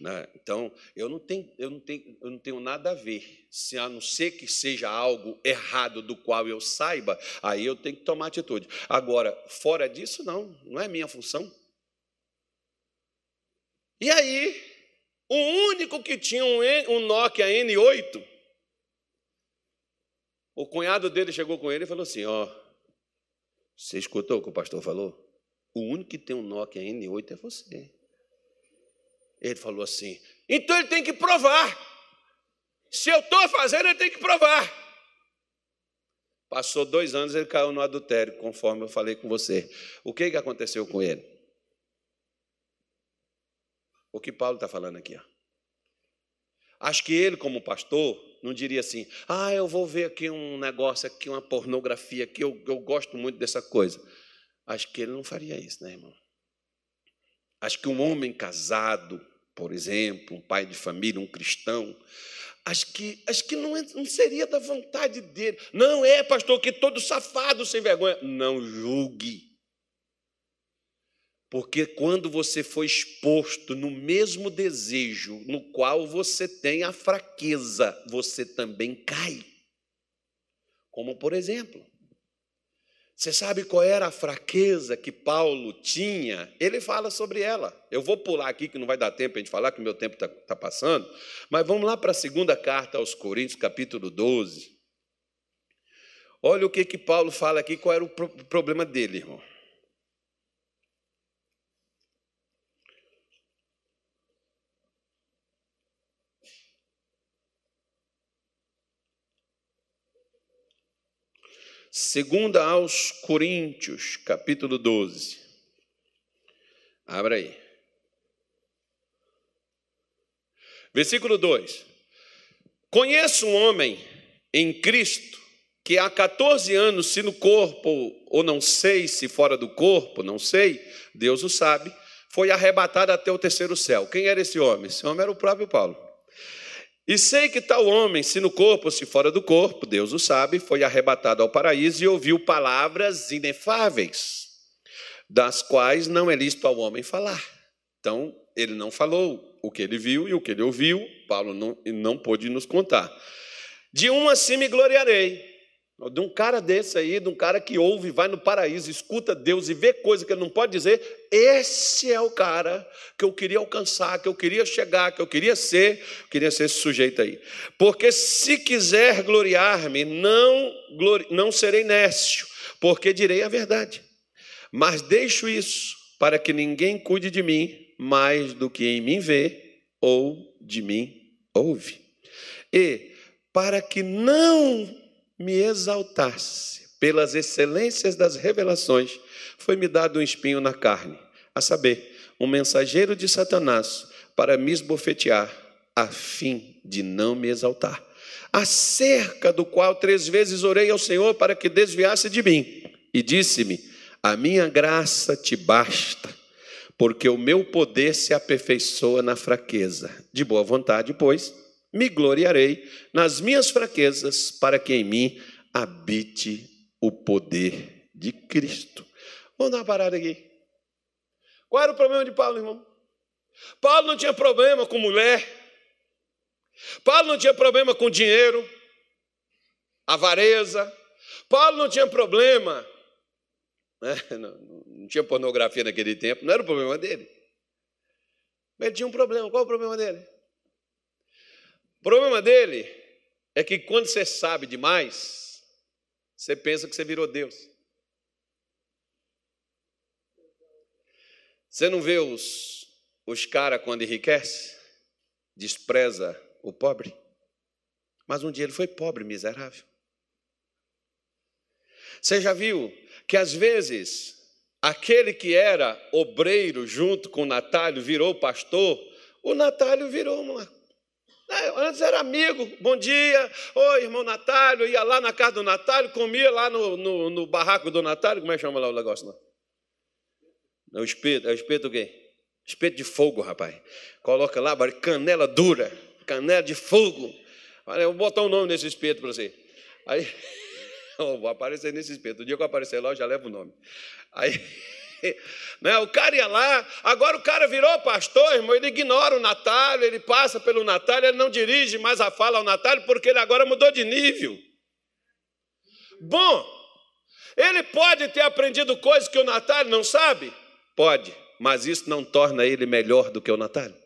Né? Então, eu não, tenho, eu, não tenho, eu não tenho nada a ver, se a não ser que seja algo errado do qual eu saiba, aí eu tenho que tomar atitude. Agora, fora disso, não, não é minha função. E aí, o único que tinha um, um Nokia N8, o cunhado dele chegou com ele e falou assim: Ó, você escutou o que o pastor falou? O único que tem um Nokia N8 é você. Ele falou assim: então ele tem que provar. Se eu estou fazendo, ele tem que provar. Passou dois anos, ele caiu no adultério, conforme eu falei com você. O que, que aconteceu com ele? O que Paulo está falando aqui. Ó. Acho que ele, como pastor, não diria assim: ah, eu vou ver aqui um negócio, aqui, uma pornografia, que eu, eu gosto muito dessa coisa. Acho que ele não faria isso, né, irmão? Acho que um homem casado, por exemplo, um pai de família, um cristão, acho que, acho que não, é, não seria da vontade dele. Não é, pastor, que todo safado sem vergonha. Não julgue. Porque quando você for exposto no mesmo desejo no qual você tem a fraqueza, você também cai. Como, por exemplo, você sabe qual era a fraqueza que Paulo tinha? Ele fala sobre ela. Eu vou pular aqui, que não vai dar tempo a gente falar, que o meu tempo está tá passando. Mas vamos lá para a segunda carta aos Coríntios, capítulo 12. Olha o que, que Paulo fala aqui, qual era o problema dele, irmão. Segunda aos Coríntios, capítulo 12. Abra aí. Versículo 2. Conheço um homem em Cristo que há 14 anos, se no corpo, ou não sei se fora do corpo, não sei, Deus o sabe, foi arrebatado até o terceiro céu. Quem era esse homem? Esse homem era o próprio Paulo. E sei que tal homem, se no corpo ou se fora do corpo, Deus o sabe, foi arrebatado ao paraíso e ouviu palavras inefáveis, das quais não é lícito ao homem falar. Então, ele não falou o que ele viu e o que ele ouviu, Paulo não, não pôde nos contar. De um assim me gloriarei, de um cara desse aí, de um cara que ouve, vai no paraíso, escuta Deus e vê coisa que ele não pode dizer, esse é o cara que eu queria alcançar, que eu queria chegar, que eu queria ser, eu queria ser esse sujeito aí. Porque se quiser gloriar-me, não, não serei nécio, porque direi a verdade. Mas deixo isso para que ninguém cuide de mim mais do que em mim vê ou de mim ouve. E para que não me exaltasse pelas excelências das revelações, foi-me dado um espinho na carne, a saber, um mensageiro de Satanás para me esbofetear, a fim de não me exaltar. Acerca do qual três vezes orei ao Senhor para que desviasse de mim, e disse-me: A minha graça te basta, porque o meu poder se aperfeiçoa na fraqueza. De boa vontade, pois, me gloriarei nas minhas fraquezas, para que em mim habite o poder de Cristo. Vamos dar uma parada aqui. Qual era o problema de Paulo, irmão? Paulo não tinha problema com mulher. Paulo não tinha problema com dinheiro, avareza. Paulo não tinha problema. Né? Não, não tinha pornografia naquele tempo, não era o problema dele. Mas ele tinha um problema. Qual o problema dele? O problema dele é que quando você sabe demais, você pensa que você virou Deus. Você não vê os, os caras quando enriquece? Despreza o pobre? Mas um dia ele foi pobre, miserável. Você já viu que às vezes aquele que era obreiro junto com o Natálio virou pastor, o Natálio virou uma. É, antes era amigo, bom dia, oi irmão Natálio, ia lá na casa do Natálio, comia lá no, no, no barraco do Natálio, como é que chama lá o negócio? É o espeto, é o espeto o quê? Espeto de fogo, rapaz. Coloca lá, canela dura, canela de fogo. Eu vou botar um nome nesse espeto para você. Aí, oh, vou aparecer nesse espeto. O dia que eu aparecer lá, eu já levo o nome. Aí, né, o cara ia lá, agora o cara virou pastor, irmão, ele ignora o Natália, ele passa pelo Natália, ele não dirige mais a fala ao Natália, porque ele agora mudou de nível. Bom, ele pode ter aprendido coisas que o Natália não sabe? Pode, mas isso não torna ele melhor do que o Natália.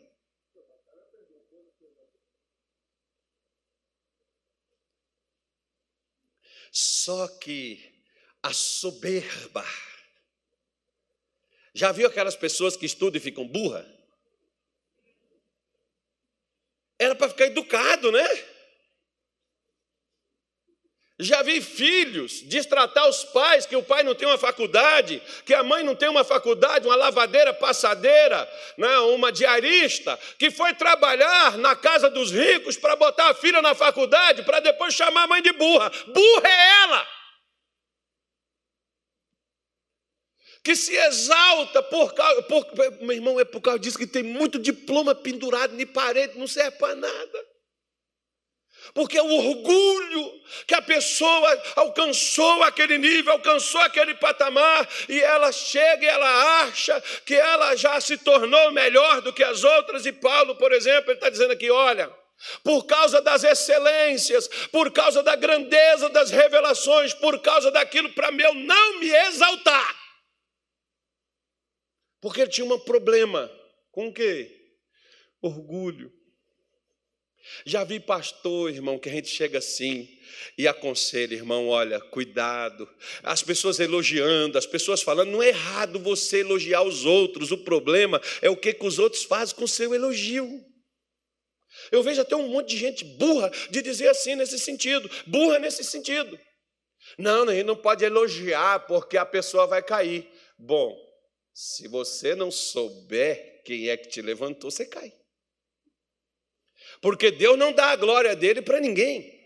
Só que a soberba. Já viu aquelas pessoas que estudam e ficam burra? Era para ficar educado, né? Já vi filhos destratar os pais, que o pai não tem uma faculdade, que a mãe não tem uma faculdade, uma lavadeira passadeira, né, uma diarista, que foi trabalhar na casa dos ricos para botar a filha na faculdade, para depois chamar a mãe de burra. Burra é ela! Que se exalta por causa. Por, meu irmão, é por causa disso que tem muito diploma pendurado em parede, não serve para nada. Porque é o orgulho que a pessoa alcançou aquele nível, alcançou aquele patamar, e ela chega e ela acha que ela já se tornou melhor do que as outras. E Paulo, por exemplo, ele está dizendo aqui: olha, por causa das excelências, por causa da grandeza das revelações, por causa daquilo para meu não me exaltar. Porque ele tinha um problema com o quê? Orgulho. Já vi pastor, irmão, que a gente chega assim e aconselha, irmão, olha, cuidado. As pessoas elogiando, as pessoas falando, não é errado você elogiar os outros, o problema é o que, que os outros fazem com o seu elogio. Eu vejo até um monte de gente burra de dizer assim nesse sentido, burra nesse sentido. Não, a gente não pode elogiar porque a pessoa vai cair. Bom, se você não souber quem é que te levantou, você cai. Porque Deus não dá a glória dele para ninguém.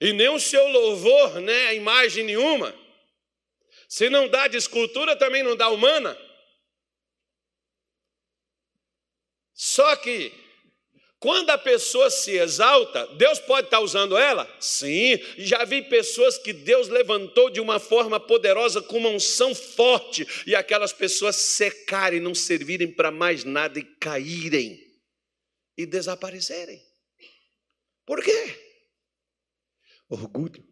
E nem o seu louvor, né, a imagem nenhuma. Se não dá de escultura, também não dá humana. Só que, quando a pessoa se exalta, Deus pode estar usando ela? Sim, já vi pessoas que Deus levantou de uma forma poderosa, com uma unção forte, e aquelas pessoas secarem, não servirem para mais nada e caírem e desaparecerem. Por quê? Orgulho.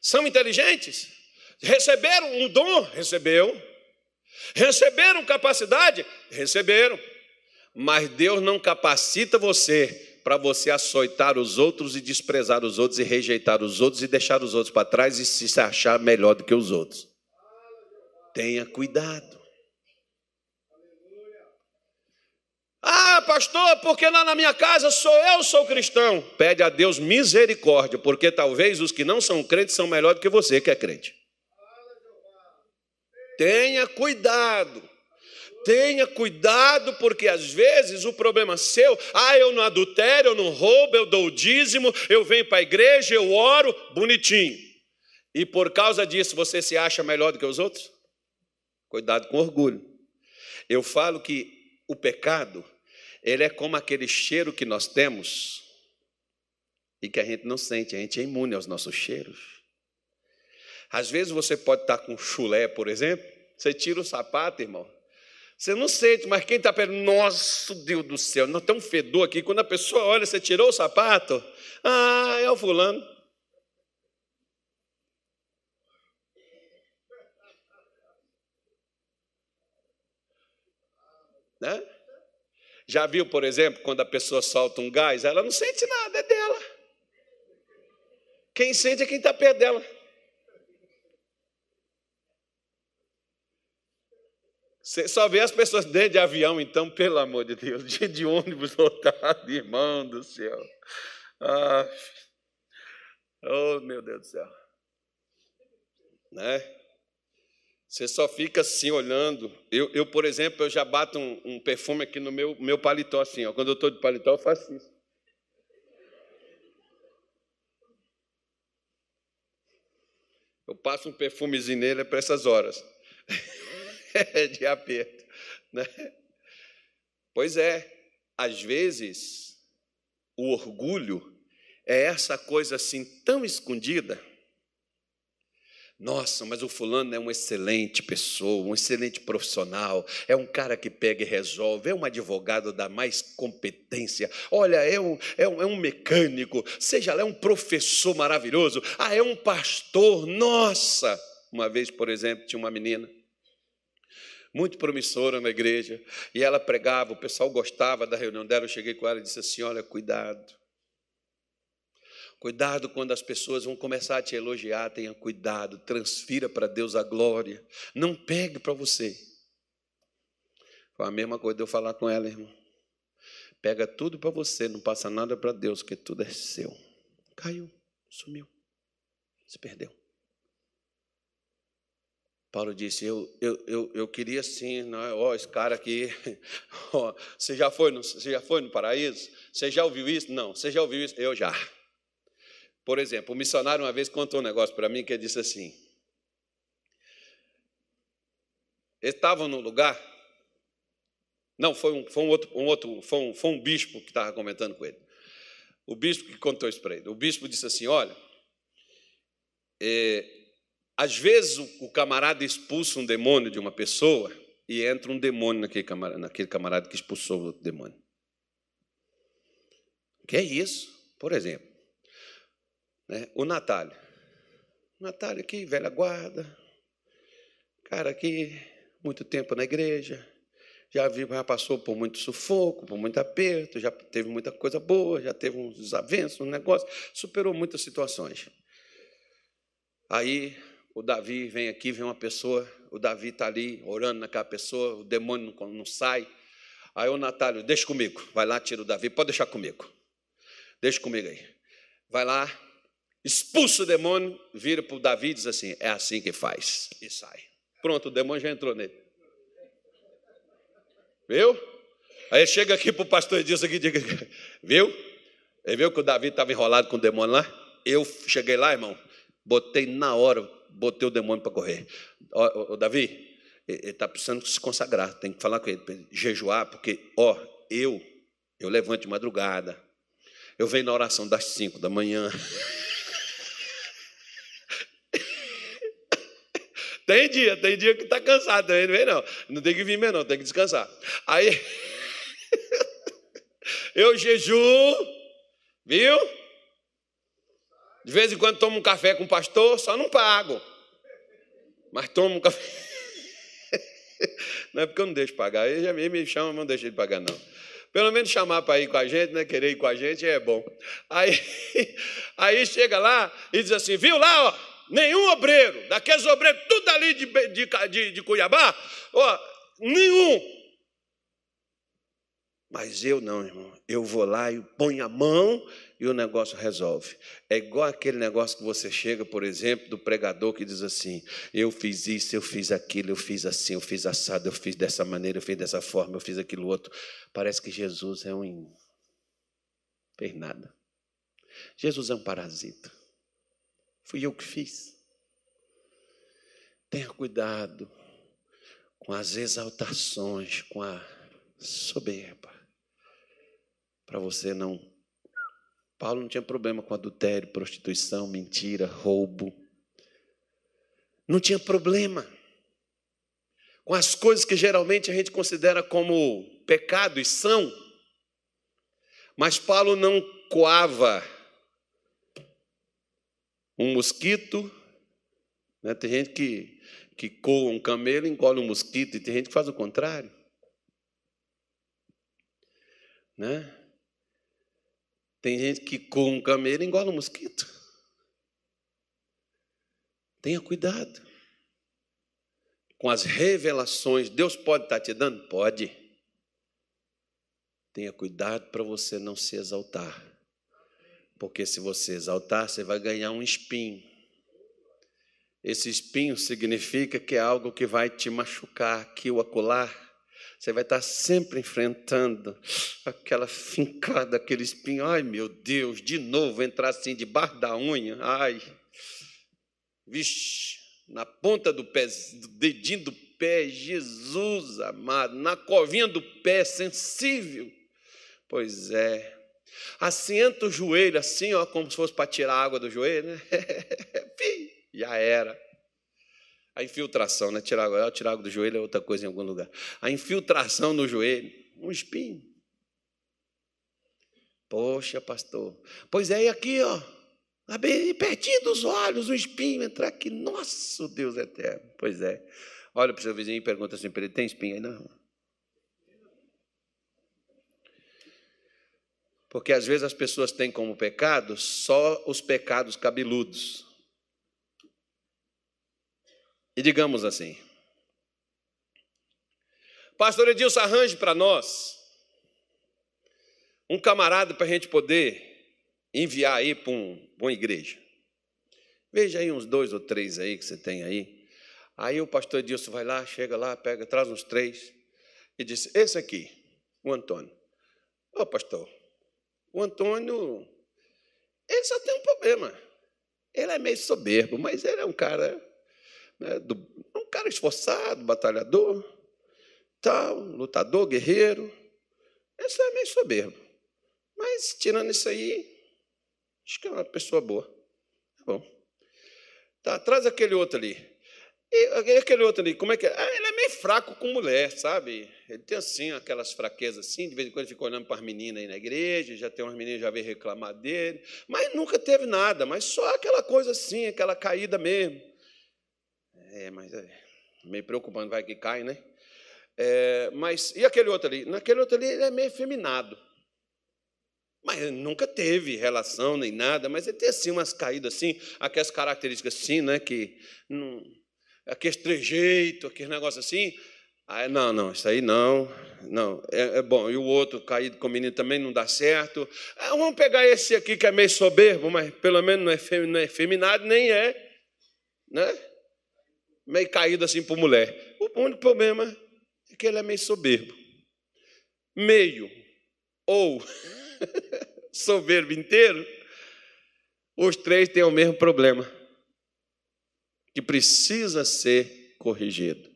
São inteligentes? Receberam um dom? Recebeu. Receberam capacidade? Receberam. Mas Deus não capacita você para você açoitar os outros e desprezar os outros e rejeitar os outros e deixar os outros para trás e se achar melhor do que os outros. Tenha cuidado. Ah, pastor, porque lá na minha casa sou eu sou cristão. Pede a Deus misericórdia, porque talvez os que não são crentes são melhor do que você que é crente. Tenha cuidado. Tenha cuidado, porque às vezes o problema seu, ah, eu não adultério, eu não roubo, eu dou o dízimo, eu venho para a igreja, eu oro, bonitinho. E por causa disso você se acha melhor do que os outros? Cuidado com orgulho. Eu falo que o pecado ele é como aquele cheiro que nós temos e que a gente não sente, a gente é imune aos nossos cheiros. Às vezes você pode estar com chulé, por exemplo, você tira o sapato, irmão. Você não sente, mas quem está perto, nosso Deus do céu, não tem um fedor aqui. Quando a pessoa olha, você tirou o sapato, ah, é o fulano. Né? Já viu, por exemplo, quando a pessoa solta um gás, ela não sente nada, é dela. Quem sente é quem está perto dela. Você só vê as pessoas dentro de avião, então, pelo amor de Deus, de, de ônibus lotado, irmão do céu. Ah, oh, meu Deus do céu. Né? Você só fica assim olhando. Eu, eu por exemplo, eu já bato um, um, perfume aqui no meu, meu paletó, assim. Ó. Quando eu estou de paletó, eu faço isso. Eu passo um perfumezinho nele para essas horas. de aperto. Né? Pois é, às vezes, o orgulho é essa coisa assim tão escondida nossa, mas o fulano é uma excelente pessoa, um excelente profissional, é um cara que pega e resolve, é um advogado da mais competência, olha, é um, é um, é um mecânico, seja lá, é um professor maravilhoso, ah, é um pastor, nossa! Uma vez, por exemplo, tinha uma menina, muito promissora na igreja, e ela pregava, o pessoal gostava da reunião dela, eu cheguei com ela e disse assim, olha, cuidado, Cuidado quando as pessoas vão começar a te elogiar, tenha cuidado, transfira para Deus a glória. Não pegue para você. Foi a mesma coisa de eu falar com ela, irmão. Pega tudo para você, não passa nada para Deus, porque tudo é seu. Caiu, sumiu, se perdeu. Paulo disse: Eu, eu, eu, eu queria sim, não é? Ó, esse cara aqui, ó, você, já foi no, você já foi no paraíso? Você já ouviu isso? Não, você já ouviu isso? Eu já. Por exemplo, o missionário uma vez contou um negócio para mim que ele disse assim: eles estavam num lugar, não, foi um, foi um outro, um outro foi, um, foi um bispo que estava comentando com ele. O bispo que contou isso para ele. O bispo disse assim: olha, é, às vezes o, o, camarada expulsa um demônio de uma pessoa e entra um demônio naquele camarada, naquele camarada que expulsou o demônio. Que é isso? Por exemplo, né? O Natália. Natália aqui, velha guarda. Cara aqui, muito tempo na igreja. Já, viu, já passou por muito sufoco, por muito aperto, já teve muita coisa boa, já teve uns desavenços, um negócio, superou muitas situações. Aí o Davi vem aqui, vem uma pessoa, o Davi está ali orando naquela pessoa, o demônio não, não sai. Aí o Natália, deixa comigo, vai lá, tira o Davi, pode deixar comigo. Deixa comigo aí. Vai lá, expulsa o demônio, vira para o Davi e diz assim: é assim que faz, e sai. Pronto, o demônio já entrou nele. Viu? Aí chega aqui para o pastor e diz aqui, diga, viu? Ele viu que o Davi estava enrolado com o demônio lá? Eu cheguei lá, irmão, botei na hora, botei o demônio para correr. O Davi, ele está precisando se consagrar, tem que falar com ele, jejuar, porque, ó, eu, eu levanto de madrugada, eu venho na oração das cinco da manhã. Tem dia, tem dia que está cansado não vem não. Não tem que vir mesmo, não, tem que descansar. Aí, eu jejuo, viu? De vez em quando tomo um café com o pastor, só não pago. Mas tomo um café. Não é porque eu não deixo pagar. Ele já me chama, mas não deixa ele pagar, não. Pelo menos chamar para ir com a gente, né? Querer ir com a gente é bom. Aí, aí chega lá e diz assim: viu lá, ó nenhum obreiro, daqueles obreiros, tudo ali de, de, de, de Cuiabá, ó, nenhum. Mas eu não, irmão. Eu vou lá e ponho a mão e o negócio resolve. É igual aquele negócio que você chega, por exemplo, do pregador que diz assim: eu fiz isso, eu fiz aquilo, eu fiz assim, eu fiz assado, eu fiz dessa maneira, eu fiz dessa forma, eu fiz aquilo outro. Parece que Jesus é um. fez nada. Jesus é um parasita. Fui eu que fiz. Tenha cuidado com as exaltações, com a soberba, para você não Paulo não tinha problema com adultério, prostituição, mentira, roubo. Não tinha problema com as coisas que geralmente a gente considera como pecado e são. Mas Paulo não coava um mosquito. Né? Tem gente que, que coa um camelo, engole um mosquito, e tem gente que faz o contrário. Né? Tem gente que coa um camelo e engole um mosquito. Tenha cuidado com as revelações. Deus pode estar te dando? Pode. Tenha cuidado para você não se exaltar. Porque se você exaltar, você vai ganhar um espinho. Esse espinho significa que é algo que vai te machucar aqui ou acolá. Você vai estar sempre enfrentando aquela fincada, aquele espinho. Ai, meu Deus, de novo entrar assim debaixo da unha. Ai, vixe, na ponta do pé, do dedinho do pé, Jesus amado, na covinha do pé, sensível. Pois é, Assenta o joelho assim, ó, como se fosse para tirar a água do joelho, né? Já era. A infiltração, né? Tirar água, tirar água do joelho é outra coisa em algum lugar. A infiltração no joelho, um espinho. Poxa, pastor. Pois é, e aqui, ó, pertinho dos olhos, um espinho entrar aqui. Nosso Deus eterno. Pois é. Olha para o seu vizinho e pergunta assim para ele: tem espinho aí? Não. Porque às vezes as pessoas têm como pecado só os pecados cabeludos. E digamos assim, Pastor Edilson, arranje para nós um camarada para a gente poder enviar aí para um, uma igreja. Veja aí uns dois ou três aí que você tem aí. Aí o pastor Edilson vai lá, chega lá, pega, traz uns três e diz: Esse aqui, o Antônio. Ô oh, pastor, o Antônio, ele só tem um problema. Ele é meio soberbo, mas ele é um cara, né, do, um cara esforçado, batalhador, tal, lutador, guerreiro. Só é meio soberbo. Mas, tirando isso aí, acho que é uma pessoa boa. Tá bom. Tá, traz aquele outro ali. E aquele outro ali, como é que é? Ah, ele é meio fraco com mulher, sabe? Ele tem assim, aquelas fraquezas assim, de vez em quando ele fica olhando para as meninas aí na igreja, já tem umas meninas já veio reclamar dele, mas nunca teve nada, mas só aquela coisa assim, aquela caída mesmo. É, mas é meio preocupante, vai que cai, né? É, mas, e aquele outro ali? Naquele outro ali ele é meio feminado. Mas nunca teve relação nem nada, mas ele tem assim umas caídas assim, aquelas características assim, né? Que não aquele trejeito, aquele negócio assim. Aí, não, não, isso aí não, não, é, é, bom. E o outro caído com o menino também não dá certo. Ah, vamos pegar esse aqui que é meio soberbo, mas pelo menos não é, fem, não é feminado, nem é, né? Meio caído assim por mulher. O único problema é que ele é meio soberbo. Meio ou soberbo inteiro, os três têm o mesmo problema que precisa ser corrigido.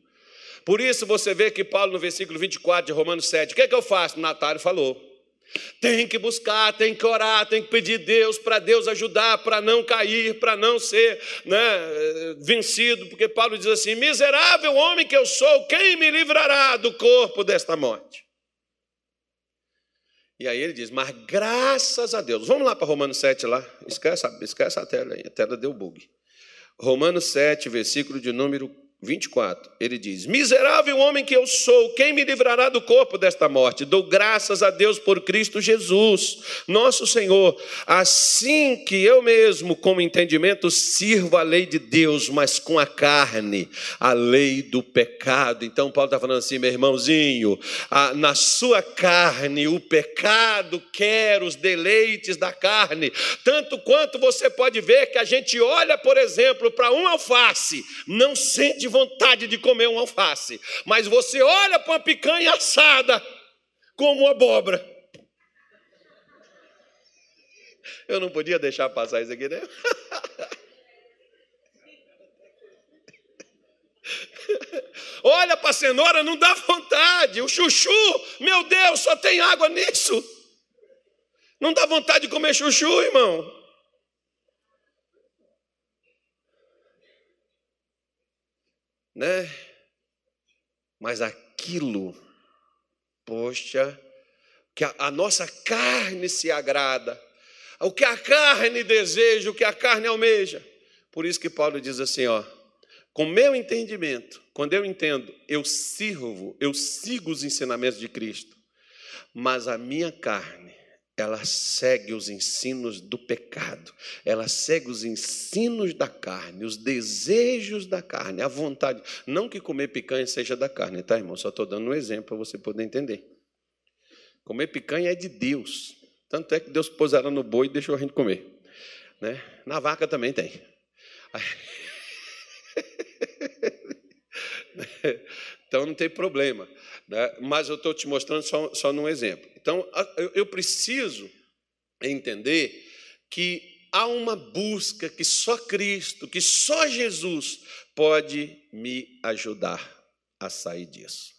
Por isso você vê que Paulo, no versículo 24 de Romanos 7, o que é que eu faço? Natário falou. Tem que buscar, tem que orar, tem que pedir Deus para Deus ajudar, para não cair, para não ser né, vencido, porque Paulo diz assim: miserável homem que eu sou, quem me livrará do corpo desta morte? E aí ele diz: mas graças a Deus. Vamos lá para Romanos 7 lá, esquece, esquece a tela aí, a tela deu bug. Romanos 7, versículo de número 24, ele diz: Miserável homem que eu sou, quem me livrará do corpo desta morte? Dou graças a Deus por Cristo Jesus, nosso Senhor. Assim que eu mesmo, com entendimento, sirvo a lei de Deus, mas com a carne, a lei do pecado. Então, Paulo está falando assim, meu irmãozinho, na sua carne, o pecado quer os deleites da carne, tanto quanto você pode ver que a gente olha, por exemplo, para um alface, não sente vontade de comer um alface, mas você olha para uma picanha assada como abóbora. Eu não podia deixar passar isso aqui, né? Olha para a cenoura, não dá vontade. O chuchu, meu Deus, só tem água nisso. Não dá vontade de comer chuchu, irmão. Né? Mas aquilo, poxa, que a, a nossa carne se agrada, o que a carne deseja, o que a carne almeja. Por isso que Paulo diz assim, ó, com meu entendimento, quando eu entendo, eu sirvo, eu sigo os ensinamentos de Cristo, mas a minha carne, ela segue os ensinos do pecado, ela segue os ensinos da carne, os desejos da carne, a vontade. Não que comer picanha seja da carne, tá, irmão? Só estou dando um exemplo para você poder entender. Comer picanha é de Deus. Tanto é que Deus pôs ela no boi e deixou a gente comer. Né? Na vaca também tem. Então não tem problema. Né? Mas eu estou te mostrando só, só num exemplo. Então eu preciso entender que há uma busca que só Cristo, que só Jesus pode me ajudar a sair disso.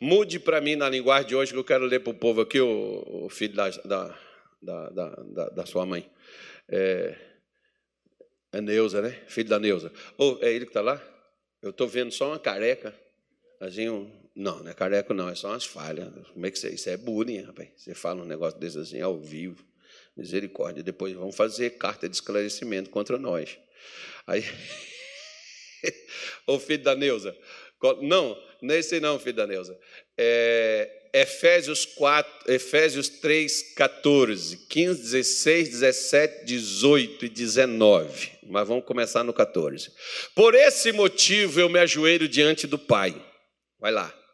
Mude para mim na linguagem de hoje que eu quero ler para o povo aqui, o, filho da, da, da, da, da sua mãe. É, é Neuza, né? Filho da Neuza. Oh, é ele que está lá? Eu estou vendo só uma careca. Assim, um... Não, não é careca, não, é só umas falhas. Como é que você. Isso é bullying, rapaz. Você fala um negócio desse assim ao vivo. Misericórdia. Depois vão fazer carta de esclarecimento contra nós. Aí. Ô filho da Neuza. Não, não é esse não, filho da Neuza. É, Efésios 4, Efésios 3, 14, 15, 16, 17, 18 e 19. Mas vamos começar no 14. Por esse motivo eu me ajoelho diante do Pai. Vai lá.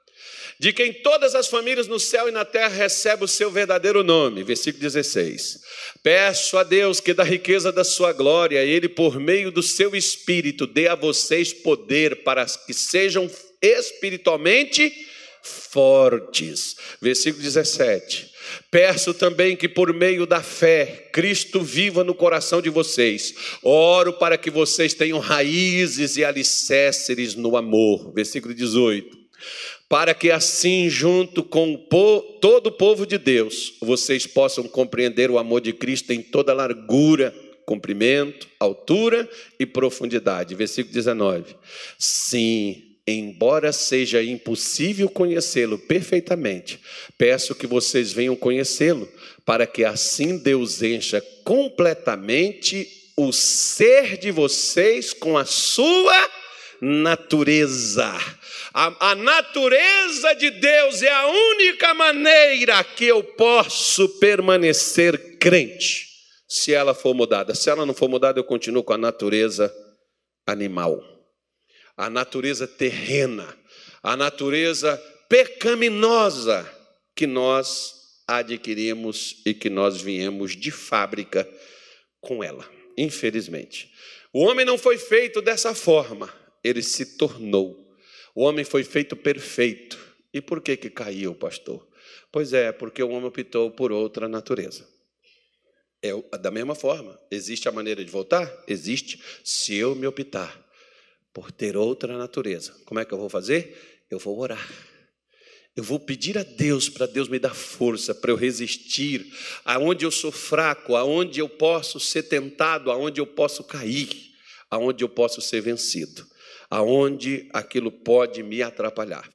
De quem todas as famílias no céu e na terra recebem o seu verdadeiro nome. Versículo 16. Peço a Deus que da riqueza da sua glória, ele por meio do seu espírito dê a vocês poder para que sejam espiritualmente fortes. Versículo 17. Peço também que por meio da fé, Cristo viva no coração de vocês. Oro para que vocês tenham raízes e alicerces no amor. Versículo 18. Para que assim, junto com todo o povo de Deus, vocês possam compreender o amor de Cristo em toda largura, comprimento, altura e profundidade. Versículo 19. Sim, embora seja impossível conhecê-lo perfeitamente, peço que vocês venham conhecê-lo, para que assim Deus encha completamente o ser de vocês com a sua natureza. A, a, natureza de Deus é a única maneira que eu posso permanecer crente, se ela for mudada. Se ela não for mudada, eu continuo com a natureza animal a natureza terrena, a natureza pecaminosa que nós adquirimos e que nós viemos de fábrica com ela, infelizmente. O homem não foi feito dessa forma, ele se tornou. O homem foi feito perfeito. E por que que caiu, pastor? Pois é, porque o homem optou por outra natureza. É da mesma forma, existe a maneira de voltar? Existe, se eu me optar por ter outra natureza. Como é que eu vou fazer? Eu vou orar. Eu vou pedir a Deus para Deus me dar força para eu resistir aonde eu sou fraco, aonde eu posso ser tentado, aonde eu posso cair, aonde eu posso ser vencido, aonde aquilo pode me atrapalhar.